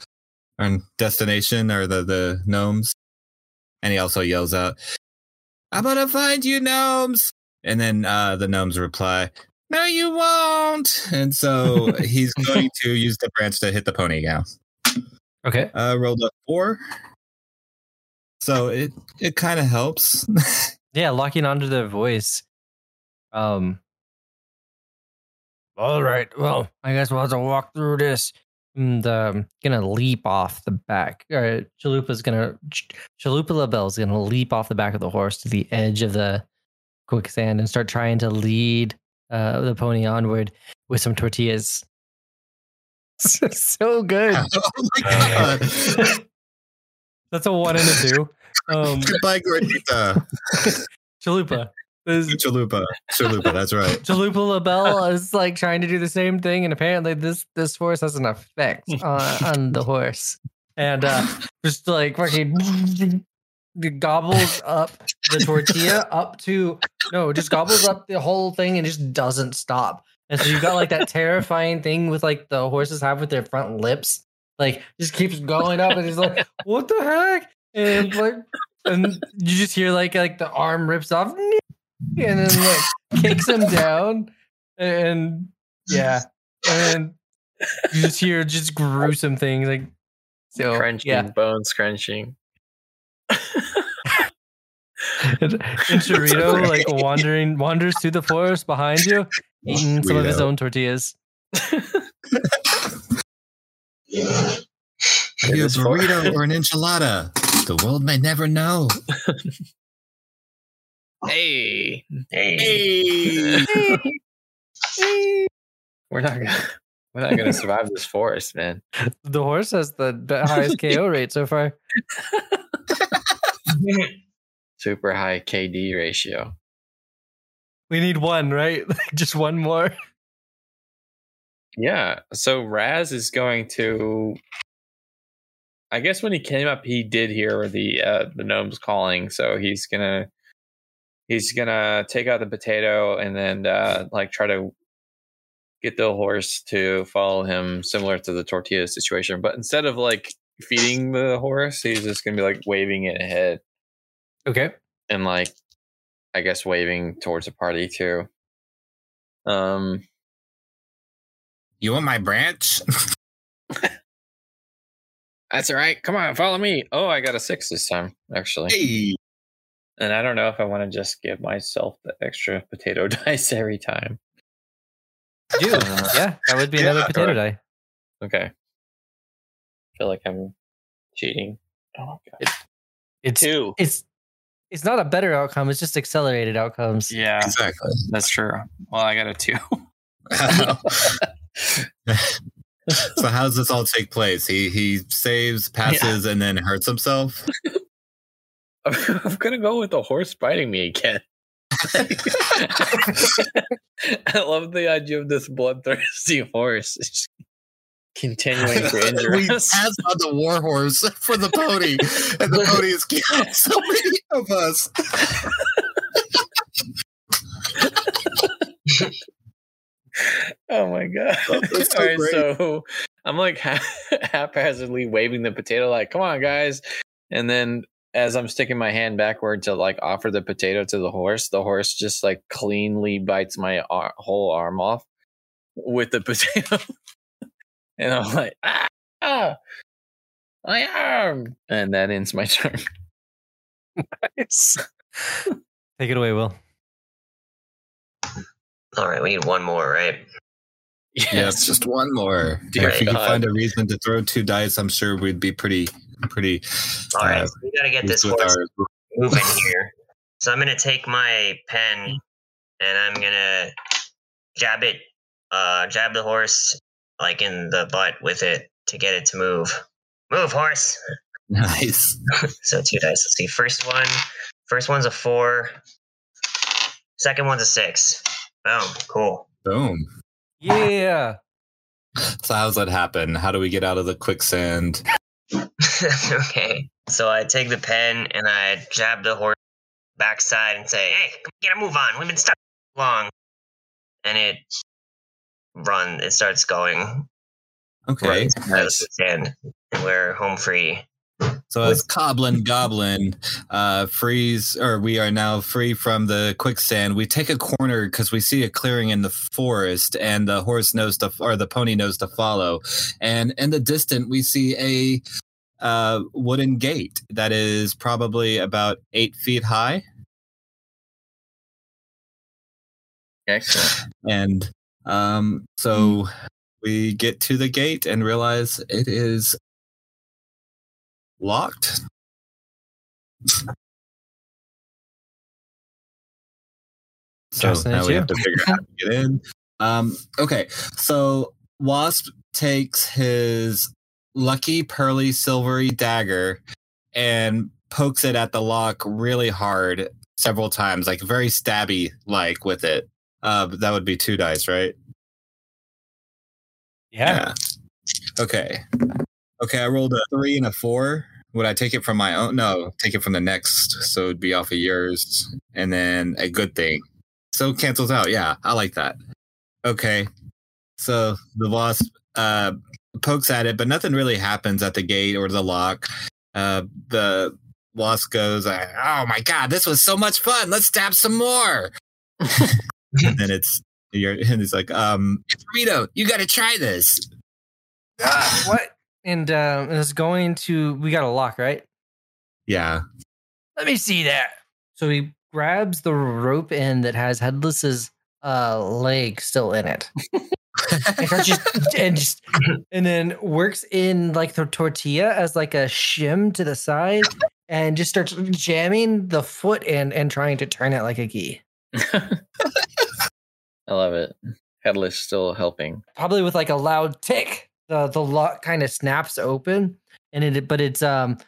our destination or the the gnomes. And he also yells out, "I'm gonna find you, gnomes!" And then uh, the gnomes reply, no, you won't. And so he's going to use the branch to hit the pony now. okay. Uh, rolled a four. So it it kind of helps. Yeah, locking onto their voice. Um. All right. Well, I guess we'll have to walk through this. And um, gonna leap off the back. All right, Chalupa's gonna Ch- Chalupa Labelle's gonna leap off the back of the horse to the edge of the quicksand and start trying to lead uh, the pony onward with some tortillas. so good. oh my god! That's a one and a two. Um, Goodbye, Gordita. Chalupa. This- Chalupa. Chalupa. That's right. Chalupa Labelle is like trying to do the same thing, and apparently this this force has an effect on, on the horse, and uh, just like fucking gobbles up the tortilla up to no, just gobbles up the whole thing and just doesn't stop. And so you got like that terrifying thing with like the horses have with their front lips, like just keeps going up, and it's like what the heck, and like and you just hear like like the arm rips off and then like kicks him down and yeah and you just hear just gruesome things like so crunching, yeah bone scrunching. and, and Chirito like wandering wanders through the forest behind you eating some of his own tortillas. Are you a This burrito or an enchilada? The world may never know. Hey, Hey. Hey! we're not gonna we're not gonna survive this forest, man. the horse has the highest KO rate so far Super high KD ratio. we need one right just one more Yeah. So Raz is going to. I guess when he came up, he did hear the uh, the gnomes calling, so he's gonna he's gonna take out the potato and then uh, like try to get the horse to follow him, similar to the tortilla situation. But instead of like feeding the horse, he's just gonna be like waving it ahead okay and like I guess waving towards the party too. Um. You want my branch? That's all right. Come on, follow me. Oh, I got a six this time, actually. hey. And I don't know if I want to just give myself the extra potato dice every time. do Uh, yeah that would be Yeah, another potato alright. die Okay. I feel like I'm cheating. Oh my god. it's Two. it's it's not a better outcome it's just accelerated outcomes Yeah, Exactly. that's true. Well, I got a two. so how does this all take place? He he saves, passes, and then hurts himself. I'm gonna go with the horse biting me again. I love the idea of this bloodthirsty horse continuing to injure we us. on the war horse for the pony, and the pony has killed so many of us. Oh my god! Oh, that's so All right, great. so I'm like haphazardly waving the potato, like "Come on, guys!" And then as I'm sticking my hand backward to like offer the potato to the horse, the horse just like cleanly bites my ar- whole arm off with the potato, and I'm like, "Ah, my arm!" And that ends my turn. Nice. Take it away, Will. All right, we need one more, right? Yes, just one more. Dear if you could find a reason to throw two dice, I'm sure we'd be pretty, pretty. All right, uh, so we got to get this pleased horse our- moving here. So I'm gonna take my pen and I'm gonna jab it, uh, jab the horse like in the butt with it to get it to move. Move, horse. Nice. So two dice. Let's see. First one, first one's a four. Second one's a six. Boom. Cool. Boom. Yeah. So how's that happen? How do we get out of the quicksand? okay. So I take the pen and I jab the horse backside and say, "Hey, come get a move on. We've been stuck long." And it run. It starts going. Okay. Right Nice. the sand, and we're home free. So as Coblin Goblin uh, frees, or we are now free from the quicksand, we take a corner because we see a clearing in the forest, and the horse knows to, or the pony knows to follow. And in the distant, we see a uh, wooden gate that is probably about eight feet high. Excellent. And um, so we get to the gate and realize it is locked. So Justin, now we you. have to figure out how to get in. Um, okay, so Wasp takes his lucky pearly silvery dagger and pokes it at the lock really hard several times, like very stabby like with it. Uh, that would be two dice, right? Yeah. Okay. Okay, I rolled a three and a four. Would I take it from my own? No, take it from the next. So it'd be off of yours. And then a good thing. So it cancels out. Yeah, I like that. Okay. So the wasp uh, pokes at it, but nothing really happens at the gate or the lock. Uh, the wasp goes, uh, Oh my God, this was so much fun. Let's stab some more. and then it's, you're, and it's like, um, Rito, you got to try this. Ah, what? And um, it's going to. We got a lock, right? Yeah. Let me see that. So he grabs the rope end that has Headless's uh, leg still in it, and, just, and just and then works in like the tortilla as like a shim to the side, and just starts jamming the foot in and trying to turn it like a key. I love it. Headless still helping. Probably with like a loud tick, the the lock kind of snaps open, and it but it's um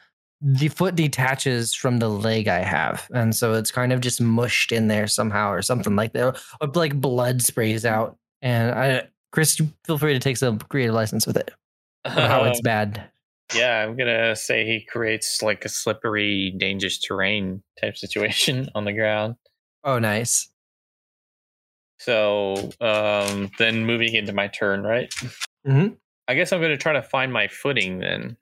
the foot detaches from the leg I have, and so it's kind of just mushed in there somehow or something like that, or like blood sprays out. And I, Chris, feel free to take some creative license with it. How it's bad. Yeah, I'm gonna say he creates like a slippery, dangerous terrain type situation on the ground. Oh, nice. So um, then moving into my turn, right? Mhm. I guess I'm gonna try to find my footing. Then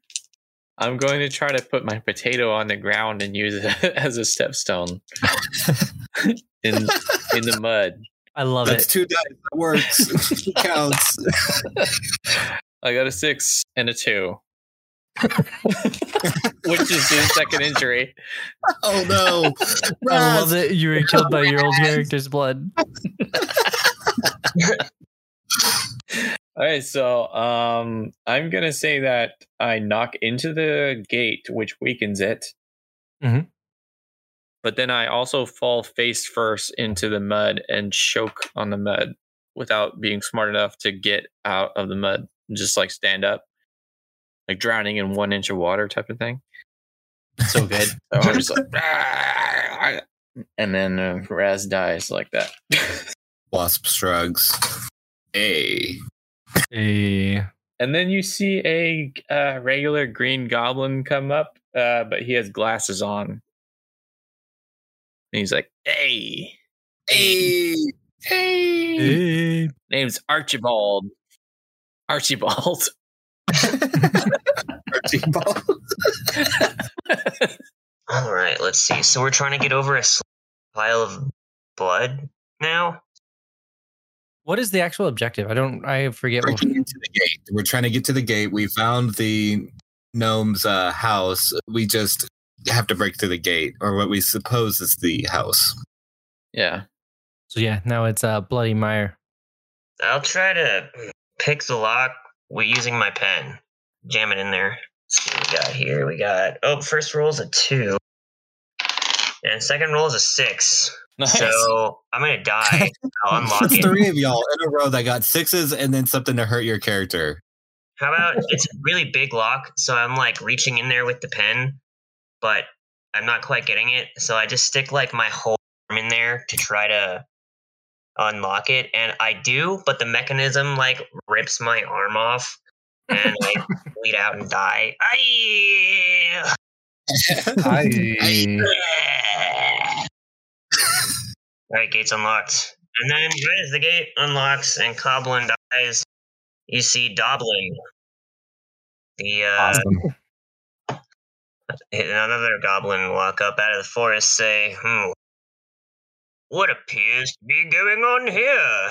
I'm going to try to put my potato on the ground and use it as a stepstone in in the mud. I love That's it. two dice. That works. It counts. I got a six and a two, which is his second injury. Oh no. I love Raz. that you were killed by your old character's blood. All right, so um, I'm gonna say that I knock into the gate, which weakens it. Mhm. But then I also fall face first into the mud and choke on the mud without being smart enough to get out of the mud. Just like stand up, like drowning in one inch of water type of thing. So good. So I'm just like, and then uh, Raz dies like that. Wasp shrugs. Hey. Hey. And then you see a uh, regular green goblin come up, uh, but he has glasses on. And he's like, "Hey, Hey. Hey. Name's Archibald. Archibald. Archibald. All right, let's see. So we're trying to get over a pile of blood now. What is the actual objective? I don't. I forget. What, Breaking into the gate. We're trying to get to the gate. We found the gnome's uh, house. We just have to break through the gate, or what we suppose is the house. Yeah. so yeah, now it's uh, bloody mire. I'll try to pick the lock with using my pen. Jam it in there. Let's see what we got here. We got oh, first roll is a two, and second roll is a six. Nice. So I'm gonna die. I'll unlock It's it. three of y'all in a row that got sixes and then something to hurt your character. How about it's a really big lock, so I'm like reaching in there with the pen, but I'm not quite getting it. So I just stick like my whole arm in there to try to unlock it, and I do, but the mechanism like rips my arm off, and I bleed out and die. Aye! All right, gate's unlocked. And then right as the gate unlocks and Coblin dies, you see Doblin. The uh, Awesome. another goblin walk up out of the forest, say, "Hmm, what appears to be going on here?"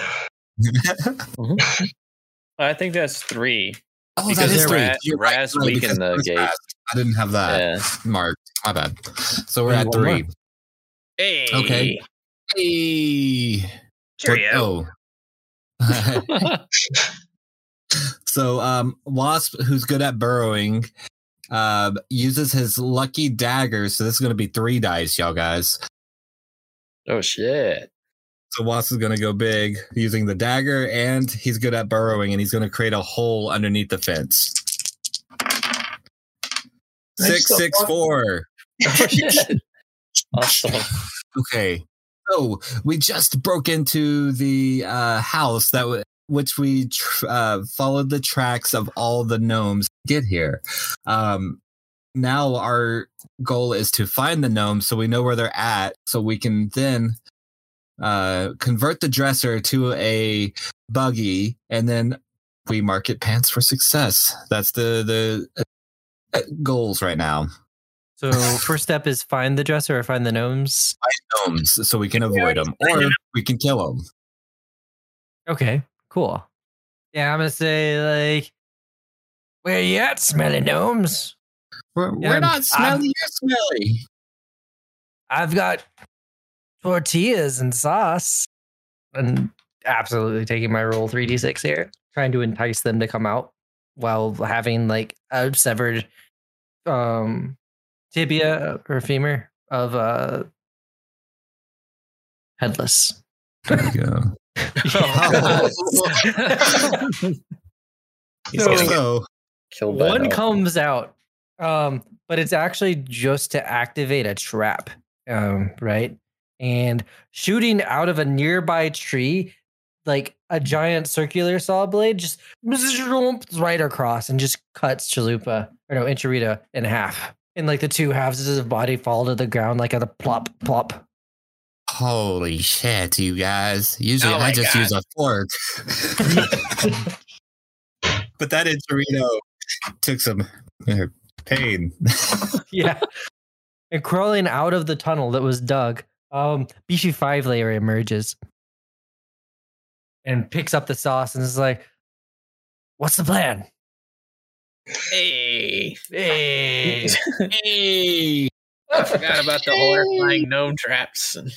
I think that's three. Oh, Because that is they're three. Ra- You're right, Raz no, weakened because the gate. Raz. I didn't have that Yeah. marked. My bad. So we're Only at one three. Hey. Okay. Hey. Cheerio. Oh. so um Wasp, who's good at burrowing, uh, uses his lucky dagger. So this is gonna be three dice, y'all guys. oh shit. So Wasp is gonna go big using the dagger, and he's good at burrowing, and he's gonna create a hole underneath the fence. Six six four. Awesome. Okay. So we just broke into the uh, house that w- which we tr- uh, followed the tracks of all the gnomes get here. Um, now our goal is to find the gnomes so we know where they're at, so we can then uh, convert the dresser to a buggy, and then we market pants for success. That's the the uh, goals right now. So first step is find the dresser or find the gnomes. Find gnomes, so we can avoid them, or we can kill them. Okay, cool. Yeah, I'm gonna say like, where you at, smelly gnomes? We're, Yeah, we're I'm- not smelly. You're smelly. I've got tortillas and sauce, and absolutely taking my roll three d six here, trying to entice them to come out while having like a severed um tibia or femur of uh headless. There you go. He's So- gonna get So, killed One that. comes out, um, but it's actually just to activate a trap, um, right? And shooting out of a nearby tree, like a giant circular saw blade, just right across and just cuts Chalupa or no Incharita in half. And like the two halves of his body fall to the ground like at a plop plop. holy shit, you guys. Usually Oh I just God. use a fork. but that Torino took some uh, pain. yeah. And crawling out of the tunnel that was dug, um, Beefy Five Layer emerges and picks up the sauce and is like, What's the plan? Hey. Hey. hey. I forgot about the horrifying gnome traps. I'm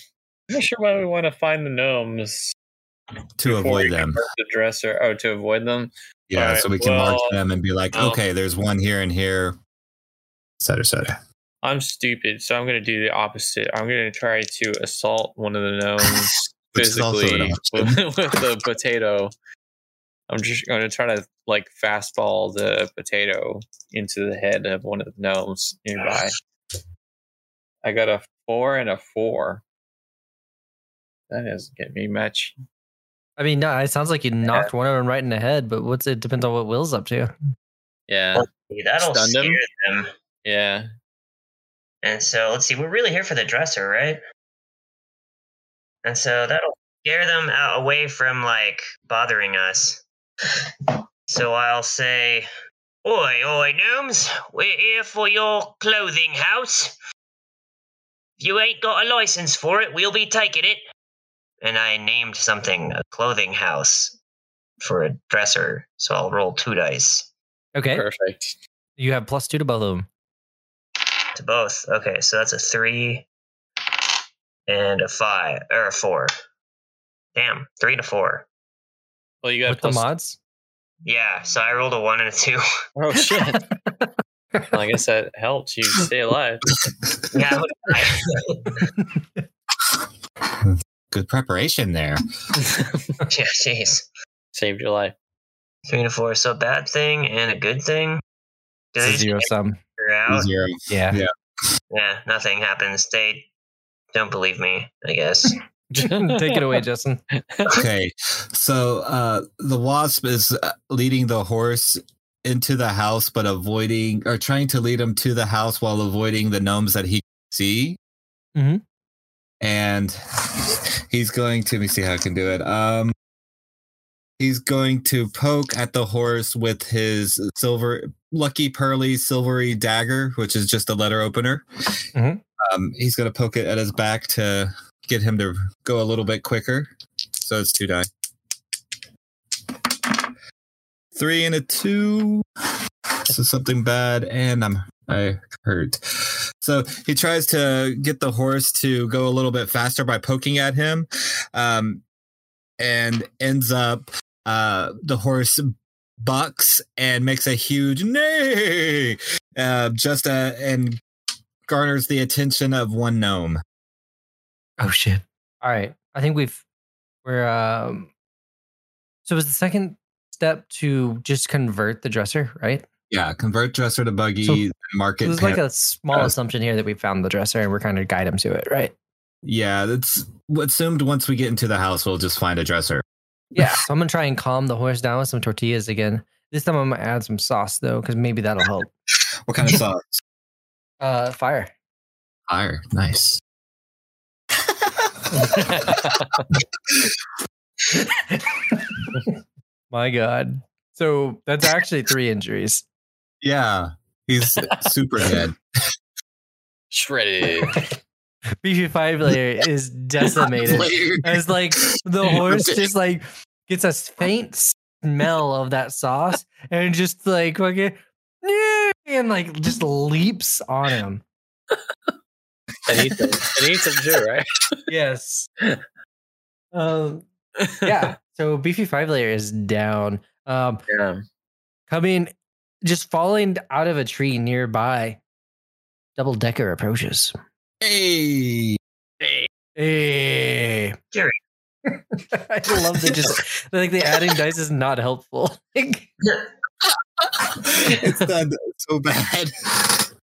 not sure why we want to find the gnomes To avoid them. The dresser. Oh, to avoid them. Yeah, Alright, so we can mark them and be like, well- okay, there's one here and here. Et cetera, et cetera. I'm stupid, so I'm going to do the opposite. I'm going to try to assault one of the gnomes Which is also an physically with, with the potato. I'm just going to try to like fastball the potato into the head of one of the gnomes nearby. I got a four and a four. That doesn't get me much. I mean, no, it sounds like you knocked one of them right in the head, but what's it depends on what Will's up to. Yeah, That'll Stunned scare him? them. yeah. And so let's see, we're really here for the dresser, right? And so that'll scare them out away from like bothering us. So I'll say, "Oi, oi, gnomes! We're here for your clothing house. If you ain't got a license for it, we'll be taking it." And I named something a clothing house for a dresser, so I'll roll two dice Okay. Perfect. You have plus two to both of them. to both. Okay, so that's a three and a five or a four. Damn, three to four. Well, you got With plus. the mods? Yeah, so I rolled a one and a two. Oh shit! well, I guess that helps you stay alive. yeah, Good preparation there. yeah, jeez. Saved your life. Three to four. So a bad thing and a good thing. Do they It's a zero sum. Zero. Yeah. Yeah. Yeah, nothing happens. They don't believe me. I guess. Take it away, Justin. Okay, so uh, the wasp is uh, leading the horse into the house, but avoiding or trying to lead him to the house while avoiding the gnomes that he can see. Mhm. And he's going to let me see how I can do it. Um, he's going to poke at the horse with his silver, lucky pearly silvery dagger, which is just a letter opener. Mhm. Um, he's going to poke it at his back to get him to go a little bit quicker. So it's two die. Three and a two. So something bad, and I'm I hurt. So he tries to get the horse to go a little bit faster by poking at him, um, and ends up uh, the horse bucks and makes a huge neigh, uh, just uh, and garners the attention of one gnome. Oh shit. All right. I think we've we're um so it was the second step to just convert the dresser, right? Yeah, convert dresser to buggy, So- market. There's like a small uh, assumption here that we found the dresser and we're kind of guide them to it, right? yeah, that's assumed. Once we get into the house, we'll just find a dresser. Yeah. So I'm gonna try and calm the horse down with some tortillas again. This time I'm gonna add some sauce though, because maybe that'll help. What kind of sauce? Uh fire. Fire. Nice. My God. So that's actually three injuries. Yeah, he's super dead. Shredded. Beefy Five Layer is decimated. As like the horse just like gets a faint smell of that sauce and just like fucking and like just leaps on him. And eat them. And eat them too, right? Yes. Um yeah. So beefy five layer is down. Um Yeah. coming just falling out of a tree nearby. Double decker approaches. Hey, Hey. Hey. Jerry. I love that just like the adding dice is not helpful. it's done so bad.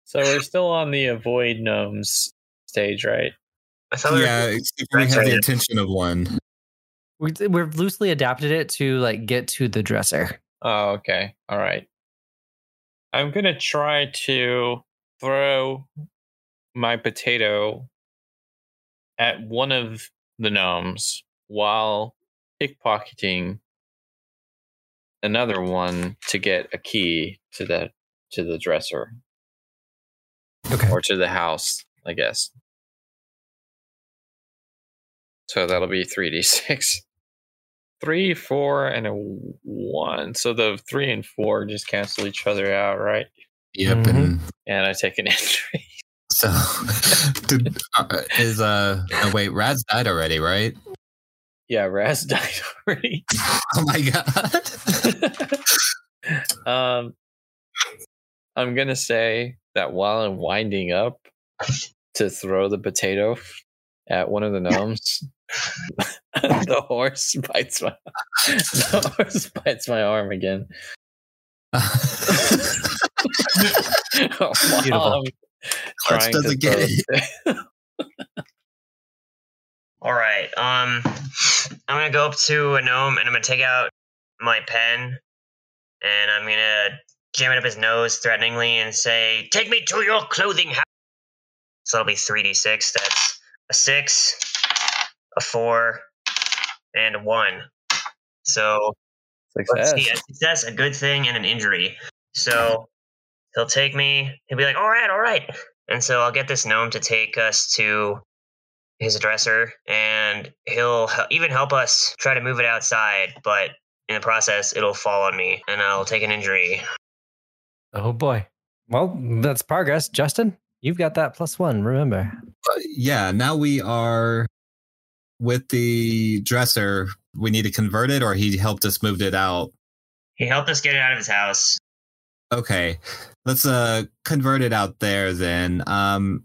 So we're still on the avoid gnomes stage, right? I thought yeah, except we have the attention of one. we, we've loosely adapted it to like get to the dresser. Oh, okay. All right. I'm gonna try to throw my potato at one of the gnomes while pickpocketing another one to get a key to the to the dresser Okay. or to the house, I guess. So that'll be 3d6. Three, four, and a one. So the three and four just cancel each other out, right? Yep, Mhm. and And I take an injury. so did, uh, is uh oh, wait, Raz died already, right? yeah, Raz died already. Oh my god. um, I'm gonna say that while I'm winding up to throw the potato at one of the gnomes, the horse bites my the horse bites my arm again. Beautiful. While Clutch trying to doesn't get throw- All right. Um, I'm gonna go up to a gnome and I'm gonna take out my pen, and I'm gonna jam it up his nose threateningly and say, "Take me to your clothing house." So that'll be three d six. That's a six, a four, and a one. So let's Success. see, a success, a good thing, and an injury. So he'll take me. He'll be like, "All right, all right," and so I'll get this gnome to take us to his dresser, and he'll even help us try to move it outside. But in the process, it'll fall on me, and I'll take an injury. Oh boy. Well, that's progress. Justin, you've got that plus one, remember. Uh, yeah, now we are with the dresser. We need to convert it, or he helped us move it out. He helped us get it out of his house. Okay, let's uh convert it out there then. Um,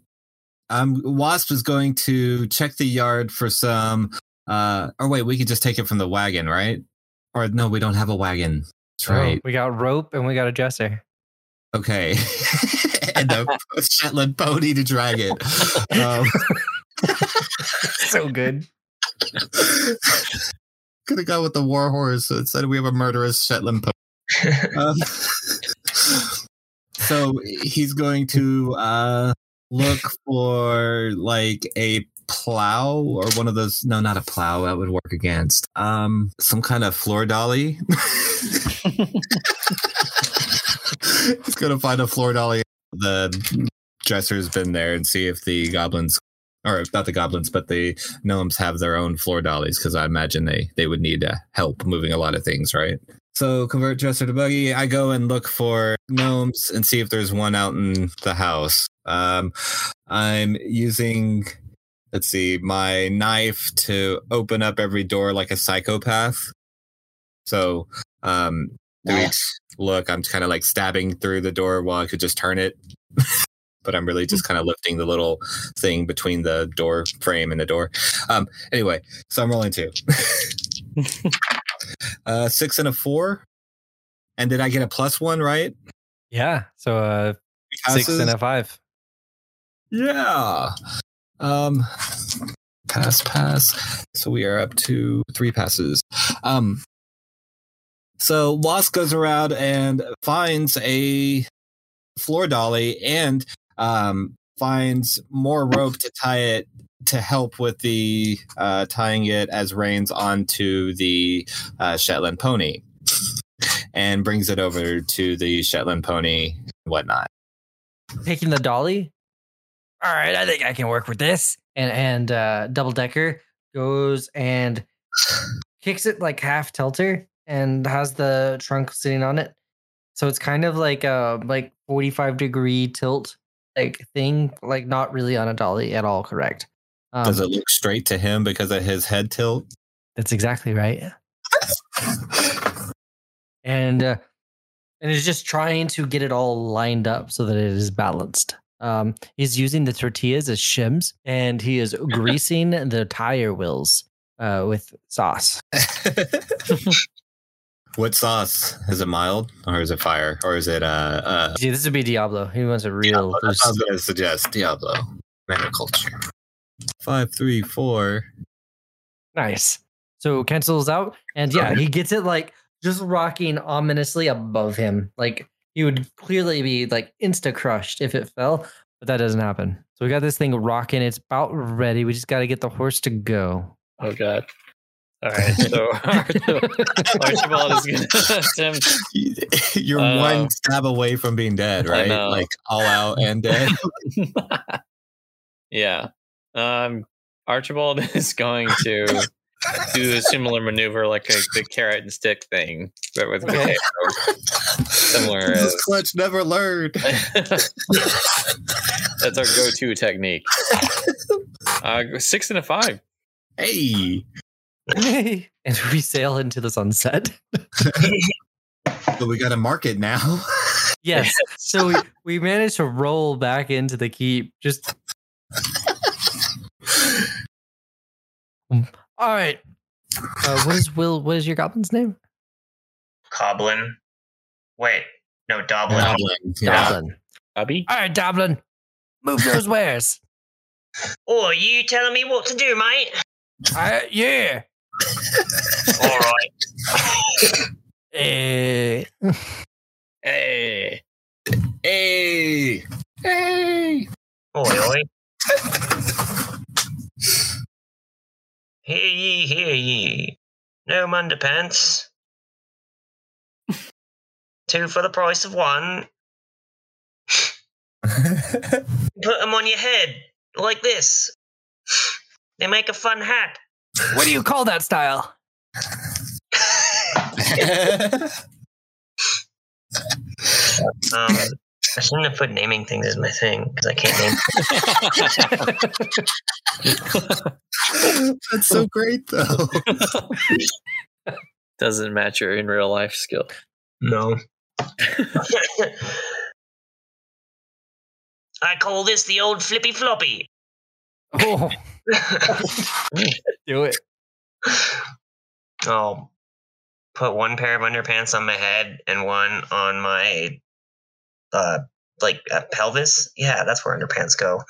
um, Wasp is going to check the yard for some. Uh, or wait, we can just take it from the wagon, right? Or no, we don't have a wagon. That's right. Oh, we got rope and we got a dresser. Okay, and a Shetland pony to drag it. Um, so good. Could have gone with the war horse. So instead, we have a murderous Shetland pony. Um, so he's going to uh, look for like a plow or one of those. No, not a plow. That would work against um, some kind of floor dolly. he's going to find a floor dolly. The dresser's been there and see if the goblins. Or not the goblins, but the gnomes have their own floor dollies because I imagine they they would need uh, help moving a lot of things, right? So convert dresser to buggy. I go and look for gnomes and see if there's one out in the house. Um, I'm using, let's see, my knife to open up every door like a psychopath. So, um, each look, I'm kind of like stabbing through the door while I could just turn it. but I'm really just kind of lifting the little thing between the door frame and the door. Um, anyway, so I'm rolling two. uh, six and a four. And did I get a plus one, right? Yeah. So uh six and a five. Yeah. Um pass pass. So we are up to three passes. Um so Wasp goes around and finds a floor dolly and um finds more rope to tie it to help with the uh tying it as reins onto the uh, Shetland pony and brings it over to the Shetland pony whatnot. Taking the dolly. All right, I think I can work with this. And and uh double decker goes and kicks it like half tilter and has the trunk sitting on it. So it's kind of like a like 45 degree tilt like thing, like not really on a dolly at all, correct? Um, Does it look straight to him because of his head tilt? That's exactly right. and uh, and is just trying to get it all lined up so that it is balanced. Um, he's using the tortillas as shims, and he is greasing the tire wheels uh, with sauce. what sauce? Is it mild or is it fire or is it uh uh See, this would be Diablo. He wants a real. Diablo? That's what I was gonna suggest. Diablo. Maniculture. Five, three, four. Nice. So cancels out, and yeah, he gets it like just rocking ominously above him. Like he would clearly be like insta crushed if it fell, but that doesn't happen. So we got this thing rocking. It's about ready. We just got to get the horse to go. Oh god. All right. So Archibald is gonna attempt. You're Uh, one stab away from being dead, right? Like all out and dead. yeah. Um. Archibald is going to do a similar maneuver like a, the carrot and stick thing, but with potato. Similar Jesus as- Clutch never learned. That's our go-to technique. Uh, six and a five. Hey. and we sail into the sunset. So we gotta mark it now. Yes. So we, we managed to roll back into the keep. Just all right. Uh, what is Will? What is your goblin's name? Coblin. Wait, no, Doblin. Goblin. Yeah. Doblin. Abby. All right, Doblin. Move those wares. Oh, you telling me what to do, mate? Uh, yeah. All right. Eh. Hey. Hey. Hey. Oi, oi. Hear ye, hear ye. No underpants. Two for the price of one. Put them on your head like this. They make a fun hat. What do you call that style? Um, I shouldn't have put naming things as my thing because I can't name. That's so great, though. Doesn't match your in real life skill. No. I call this the old flippy floppy. Oh, do it. I'll put one pair of underpants on my head and one on my uh like uh, pelvis. Yeah, that's where underpants go.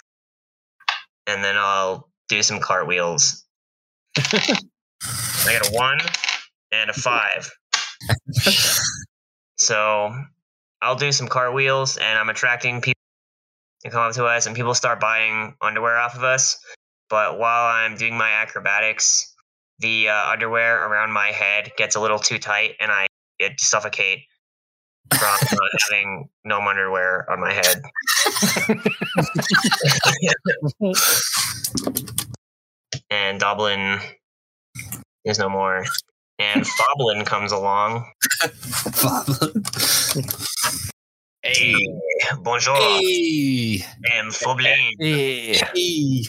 And then I'll do some cartwheels. I got a one and a five. so I'll do some cartwheels and I'm attracting people to come up to us and people start buying underwear off of us. But while I'm doing my acrobatics, the uh, underwear around my head gets a little too tight and I it suffocate from uh, having no underwear on my head. and Doblin is no more. And Foblin comes along. Hey, bonjour. hey. I'm Foblin. Yeah. Hey.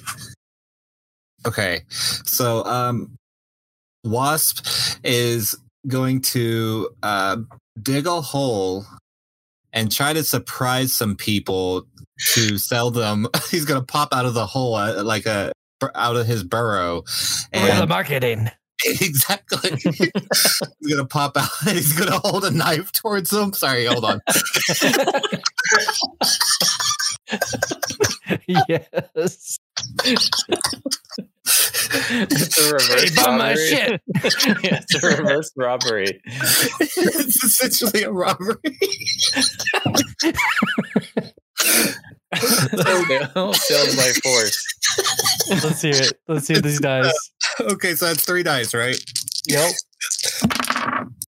Okay, so um, Wasp is going to uh, dig a hole and try to surprise some people to sell them. He's going to pop out of the hole uh, like a out of his burrow, For the marketing. exactly, he's going to pop out and he's going to hold a knife towards them. Sorry, hold on. yes. It's a reverse Hey, bum my robbery. shit. Yeah, it's a reverse robbery. it's essentially a robbery. Sales by force. Let's hear it. Let's hear these dice. okay, so that's three dice, right? Yep.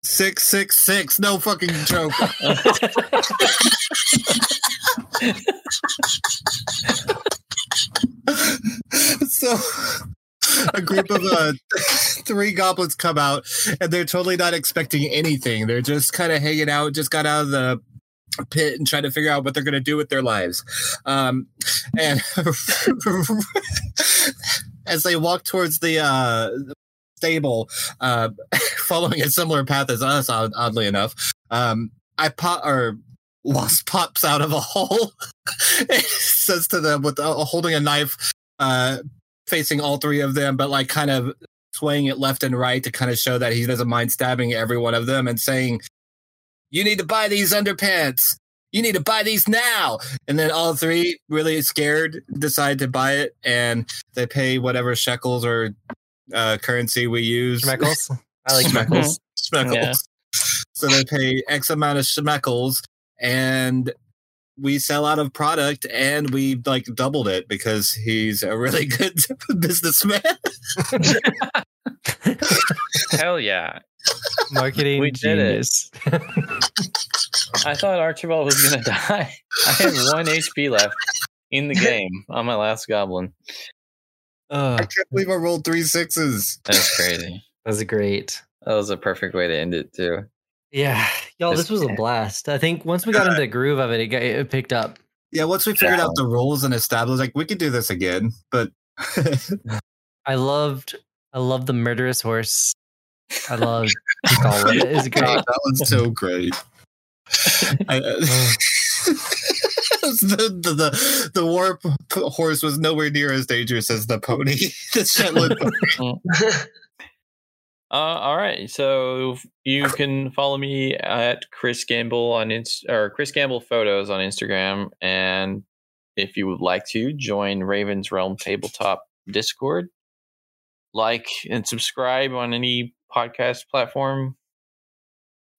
Six, six, six. No fucking joke. So a group of uh, three goblins come out and they're totally not expecting anything. They're just kind of hanging out, just got out of the pit and trying to figure out what they're going to do with their lives. Um, and as they walk towards the uh, stable, uh, following a similar path as us, odd- oddly enough, um, I pop or wasp pops out of a hole. says to them with uh, holding a knife, uh, facing all three of them, but like kind of swaying it left and right to kind of show that he doesn't mind stabbing every one of them and saying, "You need to buy these underpants." You need to buy these now. And then all three, really scared, decide to buy it and they pay whatever shekels or uh, currency we use. Schmeckles. I like schmeckles. Schmeckles. Yeah. So they pay X amount of schmeckles and we sell out of product and we like doubled it because he's a really good businessman. Hell yeah. Marketing We did it. genius. I thought Archibald was going to die. I have one HP left in the game on my last goblin. I can't believe I rolled three sixes. That's crazy. that was great. That was a perfect way to end it, too. Yeah, y'all, This- this was a blast. I think once we got into the groove of it, it, got, it picked up. Yeah, once we figured out the rules and established, like we could do this again, but I loved, I loved the murderous horse. I loved Gollum. It is great. God, that was so great. I, uh, the, the, the the warp horse was nowhere near as dangerous as the pony. the Shetland Uh, all right. So you can follow me at Chris Gamble on Inst- or Chris Gamble Photos on Instagram. And if you would like to join Raven's Realm Tabletop Discord, like and subscribe on any podcast platform.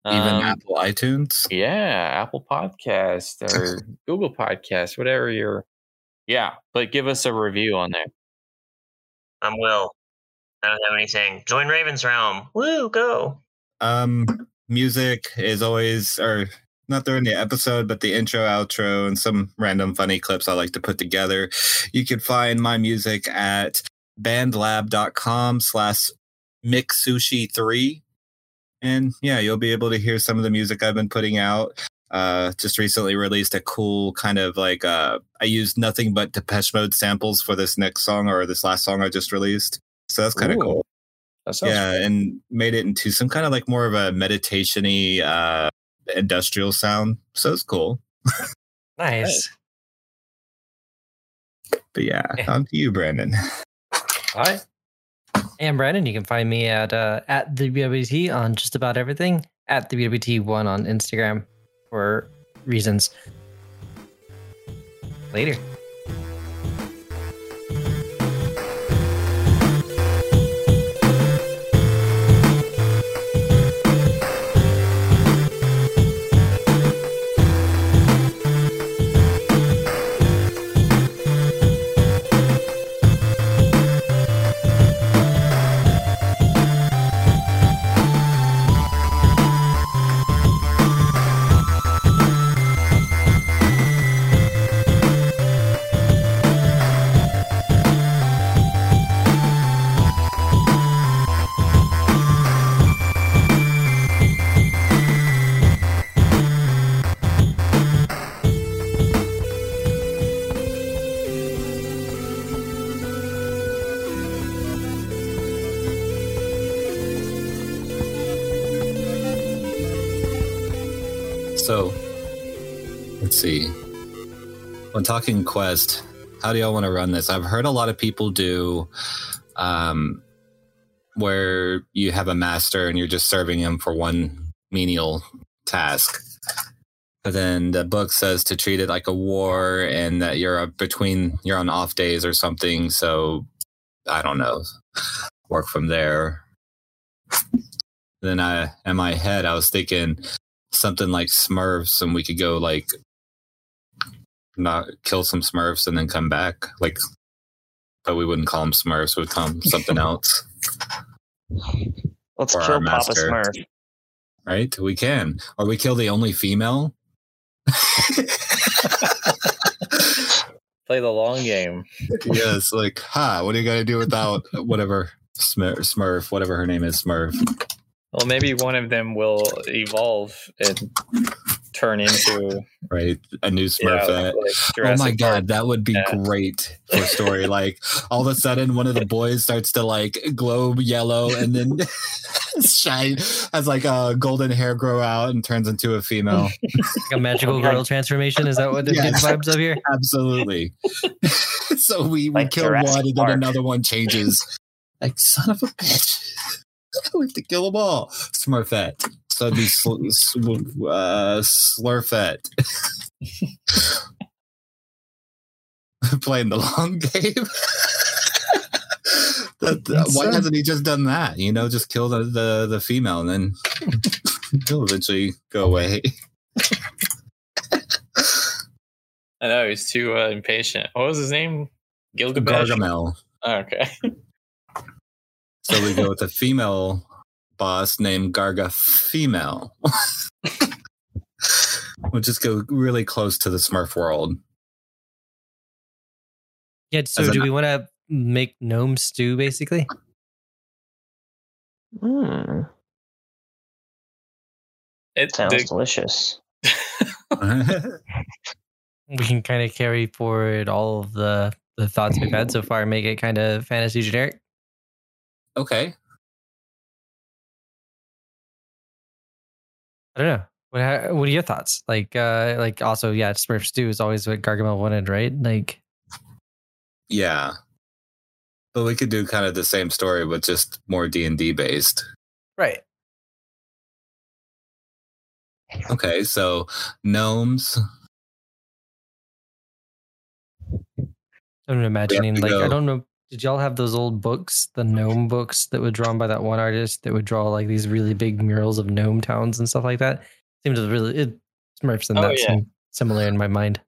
even Um, Apple iTunes. yeah, Apple Podcast or Google Podcast, whatever you're. Yeah, but give us a review on there. I'm Will. I don't have anything. Join Raven's Realm. Woo, go. Um, music is always, or not during the episode, but the intro, outro, and some random funny clips I like to put together. You can find my music at bandlab.com slash mixsushi3. And yeah, you'll be able to hear some of the music I've been putting out. Uh, just recently released a cool kind of like uh, I used nothing but Depeche Mode samples for this next song or this last song I just released. So that's kind of cool That sounds yeah and made it into some kind of like more of a meditation-y uh industrial sound so it's cool Nice. but yeah Yeah. on to you brandon All right. I'm Brandon. You can find me at uh, at the BWT on just about everything. At the BWT one on Instagram for reasons. Later. When talking quest how do y'all want to run this? I've heard a lot of people do um where you have a master and you're just serving him for one menial task. But then the book says to treat it like a war and that you're between you're on off days or something so i don't know. Work from there. Then i in my head i was thinking something like smurfs and we could go like not kill some smurfs and then come back like but we wouldn't call them smurfs we'd call them something else Let's our kill Papa master. Smurf. right we can or we kill the only female play the long game. yes like ha what are you gonna do without whatever smurf, smurf whatever her name is smurf Well, maybe one of them will evolve and turn into right a new yeah, smurfette like Oh Jurassic my Park. god, that would be Yeah. great for a story. like all of a sudden, one of the boys starts to like glow yellow, and then shine has like a golden hair grow out and turns into a female. Like a magical Okay. girl transformation. Is that what the Yes. vibes of here? Absolutely. so we we Like kill Jurassic one, and then another one changes. Like son of a bitch, we have to kill them all. Smurfette. So it'd be sl- sl- uh, Slurfette. Playing the long game. that, Makes why sense. hasn't he just done that? You know, just kill the, the, the female and then he'll eventually go away. I know he's too uh, impatient. What was his name? Gilgamesh. Gargamel. Oh, okay. So we go with the female boss named Garga Female. we'll just go really close to the Smurf world. Yeah. So As a- do we want to make gnome stew basically? Mm, It, sounds the, delicious. We can kind of carry forward all of the the thoughts we've had so far and make it kind of fantasy generic. okay. I don't know. What ha- what are your thoughts? Like uh like also yeah, Smurf stew is always what Gargamel wanted, right? Like Yeah. But we could do kind of the same story, but just more D and D based. right. Okay, so gnomes. I'm imagining like I don't know. Did y'all have those old books, the gnome books that were drawn by that one artist that would draw like these really big murals of gnome towns and stuff like that? Seems to really it Smurfs and Oh, that yeah. seemed similar in my mind.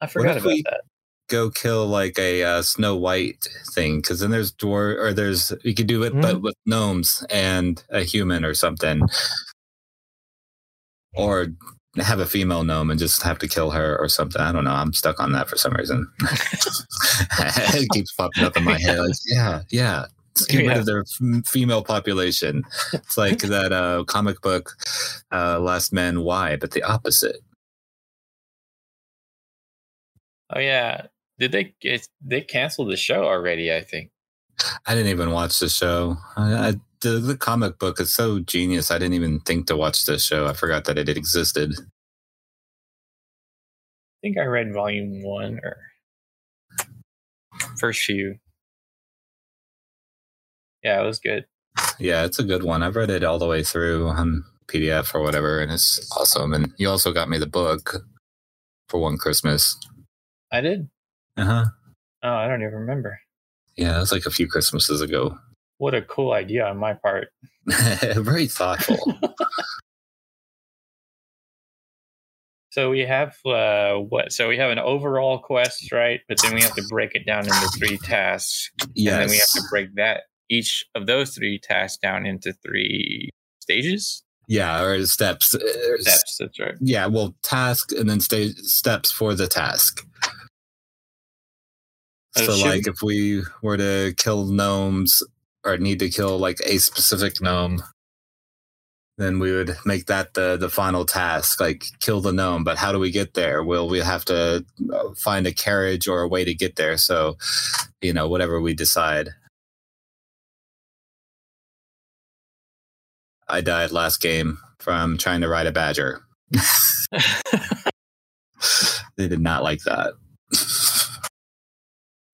I forgot if about we- that. go kill like a uh, Snow White thing because then there's dwarf or there's you could do it but with gnomes and a human or something, or have a female gnome and just have to kill her or something. I don't know. I'm stuck on that for some reason. it keeps popping up in my head. Like, yeah, yeah. Let's get rid of their f- female population. It's like that uh, comic book, uh, Last Man Y, but the opposite. Oh yeah. Did they it, they canceled the show already? I think. I didn't even watch the show. I, I, the, the comic book is so genius. I didn't even think to watch this show. I forgot that it existed. I think I read volume one or first few. Yeah, it was good. Yeah, it's a good one. I've read it all the way through on PDF or whatever, and it's awesome. And you also got me the book for one Christmas. I did. Uh huh. Oh, I don't even remember. Yeah, that was like a few Christmases ago. What a cool idea on my part. Very thoughtful. So we have uh, what? So we have an overall quest, right? But then we have to break it down into three tasks, yes. and then we have to break that each of those three tasks down into three stages. yeah, or steps. uh, Steps. That's right. Yeah, well, task and then stage steps for the task. So, should- like, if we were to kill gnomes or need to kill like a specific gnome, then we would make that the the final task, like kill the gnome. But how do we get there? Will we have to uh, find a carriage or a way to get there. So, you know, whatever we decide. I died last game from trying to ride a badger. They did not like that.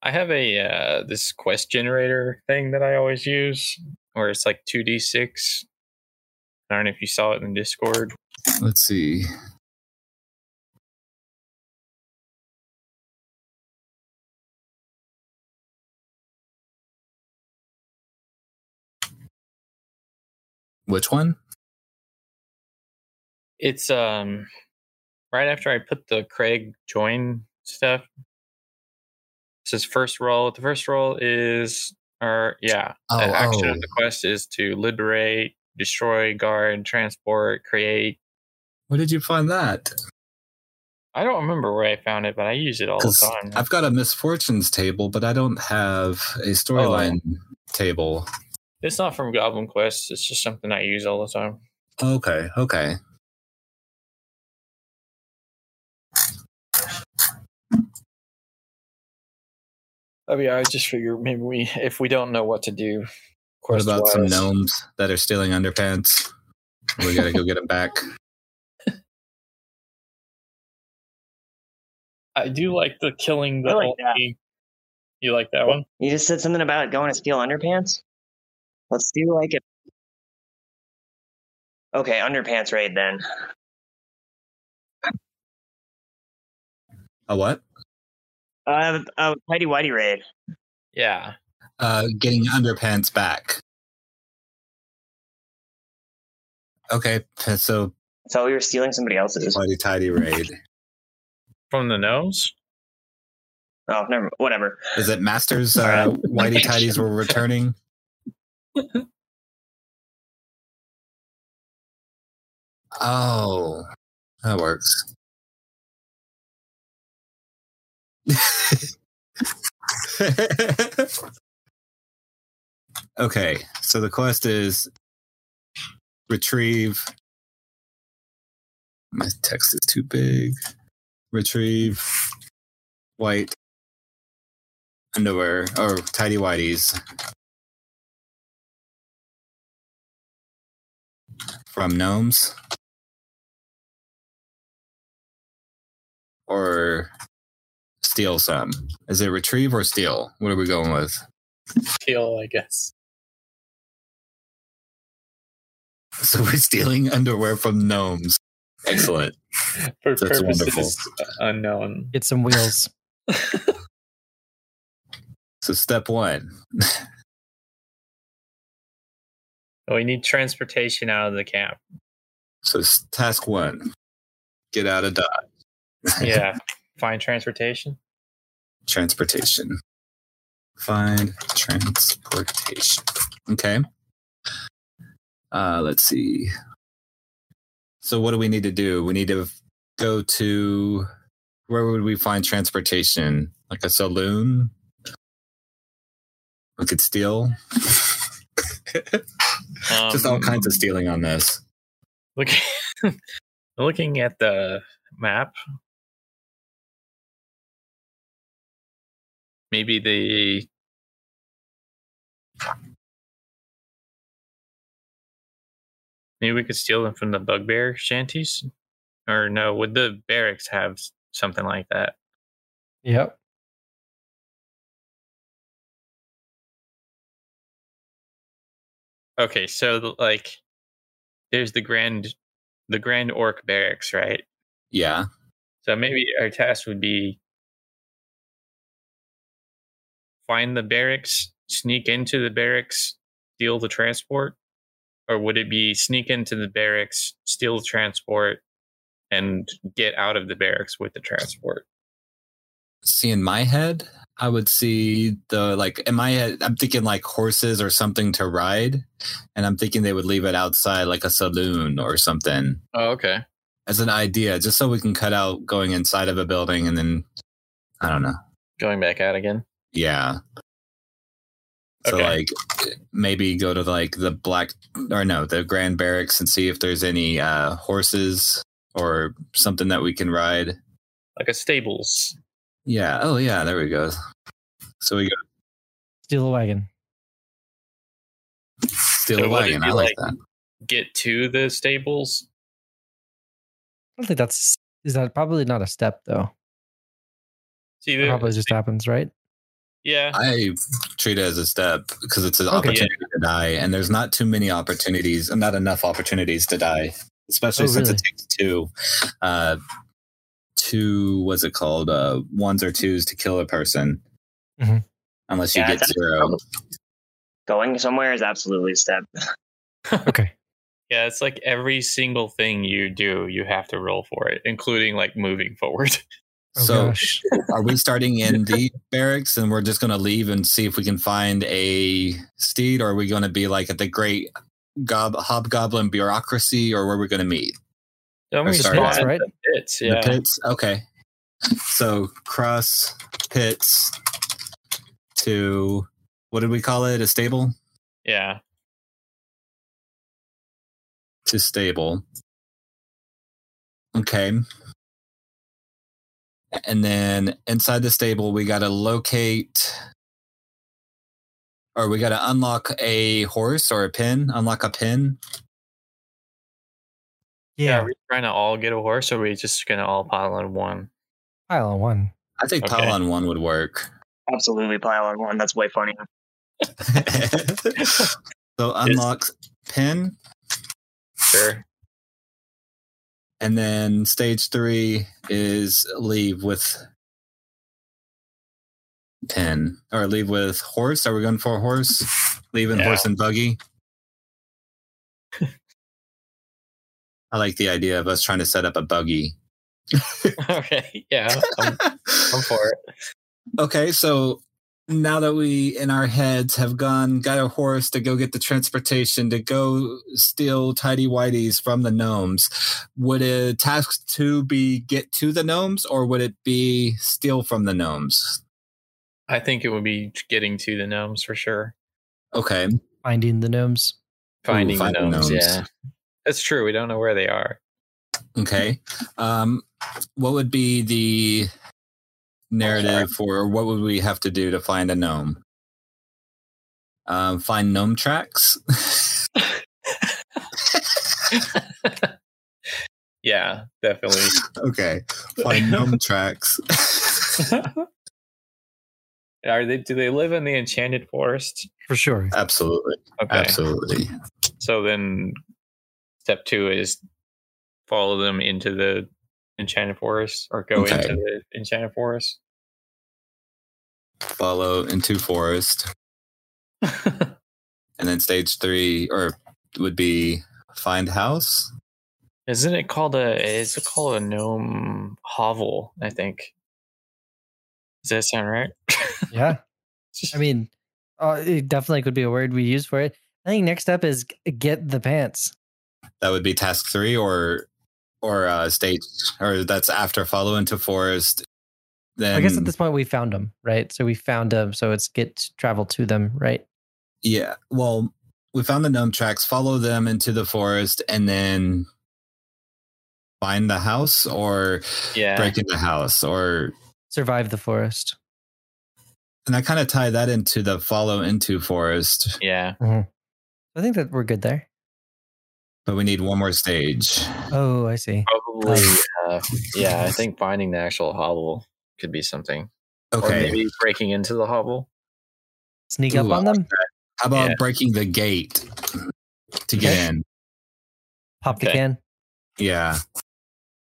I have a uh, this quest generator thing that I always use, where it's like two d six. I don't know if you saw it in Discord. Let's see. Which one? It's um right after I put the Craig join stuff. It says first roll. The first roll is or yeah, Oh, the action oh. of the quest is to liberate, destroy, guard, transport, create. Where did you find that? I don't remember where I found it, but I use it all the time. I've got a misfortunes table, but I don't have a oh. storyline table. It's not from Goblin Quest. It's just something I use all the time. Okay, okay. Oh mean, I just figure maybe we, if we don't know what to do, What about some gnomes that are stealing underpants? We gotta go get them back. I do like the killing the I like only- You like that one? You just said something about going to steal underpants. Let's do like it. Okay, underpants raid then. A what? Uh, uh tidy whitey raid. Yeah. Uh, getting underpants back. Okay, so So we were stealing somebody else's. mighty tidy raid. From the nose? Oh, never. Whatever. Is it Masters uh, Whitey Tidies were returning? Oh, that works. Okay, so the quest is retrieve. My text is too big. Retrieve white underwear or tidy whities from gnomes or steal some is it retrieve or steal what are we going with Steal, I guess. so we're stealing underwear from gnomes excellent For That's purposes unknown. Get some wheels. so step one oh, We need transportation out of the camp. so task one get out of dodge Yeah. Find transportation. Transportation. Find transportation. Okay. Uh, let's see. So, what do we need to do? We need to go to where would we find transportation? Like a saloon? We could steal. Just all Um, kinds of stealing on this. Look, looking at the map, maybe the maybe we could steal them from the bugbear shanties, or no? Would the barracks have something like that? Yep. Okay, so like, there's the grand, the grand orc barracks, right? Yeah. So maybe our task would be find the barracks, sneak into the barracks, steal the transport? Or would it be sneak into the barracks, steal the transport, and get out of the barracks with the transport? See, in my head, I would see the like in my head, I'm thinking like horses or something to ride. And I'm thinking they would leave it outside like a saloon or something Oh, okay. as an idea, just so we can cut out going inside of a building and then I don't know. Going back out again. Yeah. So Okay. like maybe go to like the black or no, the grand barracks and see if there's any uh horses or something that we can ride. Like a stables. Yeah. Oh yeah, there we go. So we go Steal a wagon. steal So a wagon. be I like like- that. Get to the stables. I don't think that's is that probably not a step though. See, It probably just happens, right? Yeah. I treat it as a step because it's an Okay. opportunity to die, and there's not too many opportunities, not enough opportunities to die, especially Oh, since really? it takes two, uh, two what's it called, uh, ones or twos to kill a person, Mhm. unless you Yeah, get zero. Going somewhere is absolutely a step. Okay. Yeah, it's like every single thing you do, you have to roll for it, including like moving forward. Oh so, gosh. are we starting in the barracks, and we're just going to leave and see if we can find a steed, or are we going to be like at the great gob- hobgoblin bureaucracy, or where we're going to meet? Don't we sorry, spawn that's at right. the pits? Yeah. The pits. Okay. So cross pits to what did we call it? A stable Yeah. to stable. Okay. And then inside the stable, we got to locate or we got to unlock a horse or a pin, unlock a pin. Yeah. Yeah. Are we trying to all get a horse or are we just going to all pile on one? Pile on one. I think Okay. pile on one would work. Absolutely pile on one. That's way funnier. so unlock pin. Sure. And then stage three is leave with pin or leave with horse. Are we going for a horse? Leaving Yeah. horse and buggy. I like the idea of us trying to set up a buggy. okay. Yeah. I'm, I'm for it. Okay, so now that we in our heads have gone, got a horse to go get the transportation to go steal tidy whities from the gnomes, would a task two be get to the gnomes or would it be steal from the gnomes? I think it would be getting to the gnomes for sure. Okay, Finding the gnomes. Finding the finding gnomes, gnomes. Yeah. That's true. We don't know where they are. okay. Um, what would be the narrative for, what would we have to do to find a gnome? Um, find gnome tracks. yeah, definitely. okay, find gnome tracks. Are they? Do they live in the enchanted forest? For sure. Absolutely. Okay. Absolutely. So then, step two is follow them into the enchanted forest, or go Okay. into the enchanted forest. Follow into forest. And then stage three or would be find house. Isn't it called a? Is it called a gnome hovel? I think. Does that sound right? Yeah. I mean, uh, it definitely could be a word we use for it. I think next up is get the pants. That would be task three or or uh stage or that's after follow into forest. Then I guess at this point we found them, right? So we found them. So it's get travel to them, right? Yeah. Well, we found the gnome tracks, follow them into the forest, and then find the house or Yeah. break into the house. Or Survive the forest. and I kind of tie that into the follow into forest, Yeah. I think that we're good there. But we need one more stage. Oh, I see. Probably. Uh, yeah. I think finding the actual hovel could be something. Or Okay. maybe breaking into the hovel. Sneak Ooh, up I on like them, How about Yeah. breaking the gate to get Okay. in? pop the Okay. can. Yeah.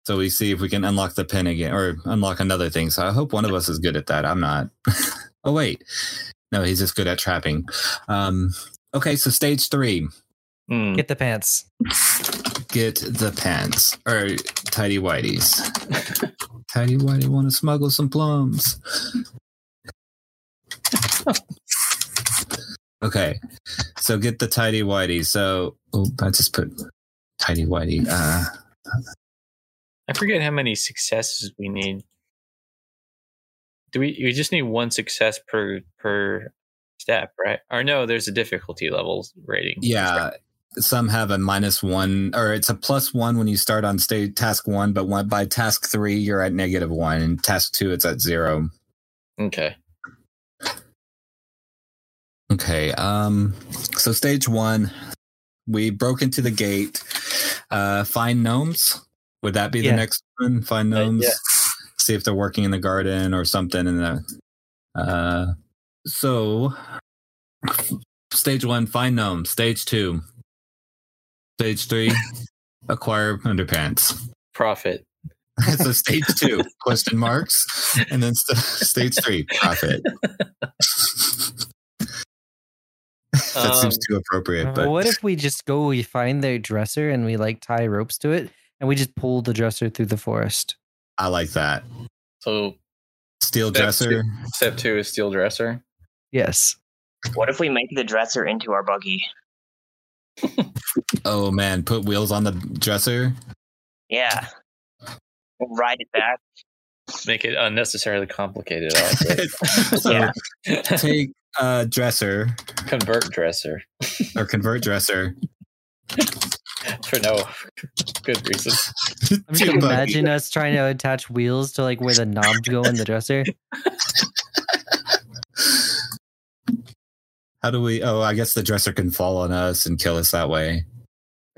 So we see if we can unlock the pin again or unlock another thing. So I hope one of us is good at that. I'm not. oh wait. No, he's just good at trapping. Um okay, so stage 3. Hmm. Get the pants. Get the pants or tidy whiteys. tidy whitey want to smuggle some plums. okay. So get the tidy whitey. So oh, I just put tidy whitey. Uh I forget how many successes we need. Do we? We just need one success per per step, right? Or no, there's a difficulty levels rating. Yeah, some have a minus one, or it's a plus one when you start on stage task one, but one, by task three you're at negative one, and task two it's at zero. Okay. Okay, um, so stage one, we broke into the gate. Uh, find gnomes. Would that be Yeah. the next one? Find Uh, gnomes. yeah. See if they're working in the garden or something. In the uh, so stage one, find gnomes. Stage two, stage three, acquire underpants. Profit. so stage two question marks and then st- stage three profit that seems Um, too appropriate but what if we just go, we find their dresser and we like tie ropes to it and we just pull the dresser through the forest? i like that So steel Step dresser step two is steel dresser. Yes. What if we make the dresser into our buggy? Oh man put wheels on the dresser Yeah. We'll ride it back. Make it unnecessarily complicated. so Yeah. take uh dresser Convert dresser or convert dresser for no good reason. I'm just to buggy. imagine us trying to attach wheels to like where the knobs go in the dresser. How do we oh i guess the dresser can fall on us and kill us that way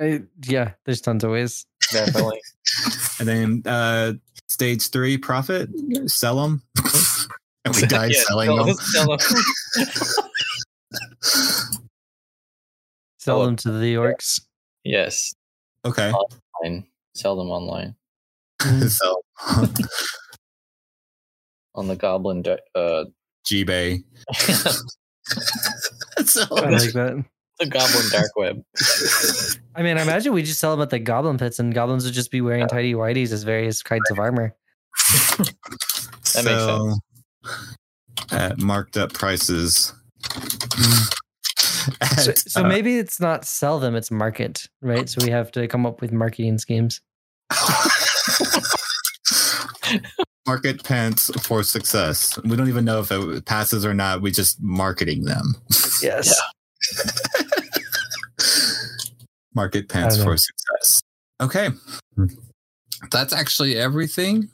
Uh, yeah, there's tons of ways. Definitely. and then uh stage three profit sell them and we die Yeah, selling sell- them sell them. Sell Oh, them to the orcs. yes. okay Online. Sell them online so on the Goblin. di- Uh, G-Bay. so, I like that. the Goblin dark web. I mean, I imagine we just sell them at the goblin pits and goblins would just be wearing tidy whities as various kinds of armor. That makes so, At marked up prices. So, so uh, maybe it's not sell them, it's market, right? So we have to come up with marketing schemes. market pants for success. We don't even know if it passes or not. We just marketing them. Yes. market pants for success. Okay. Hmm. That's actually everything.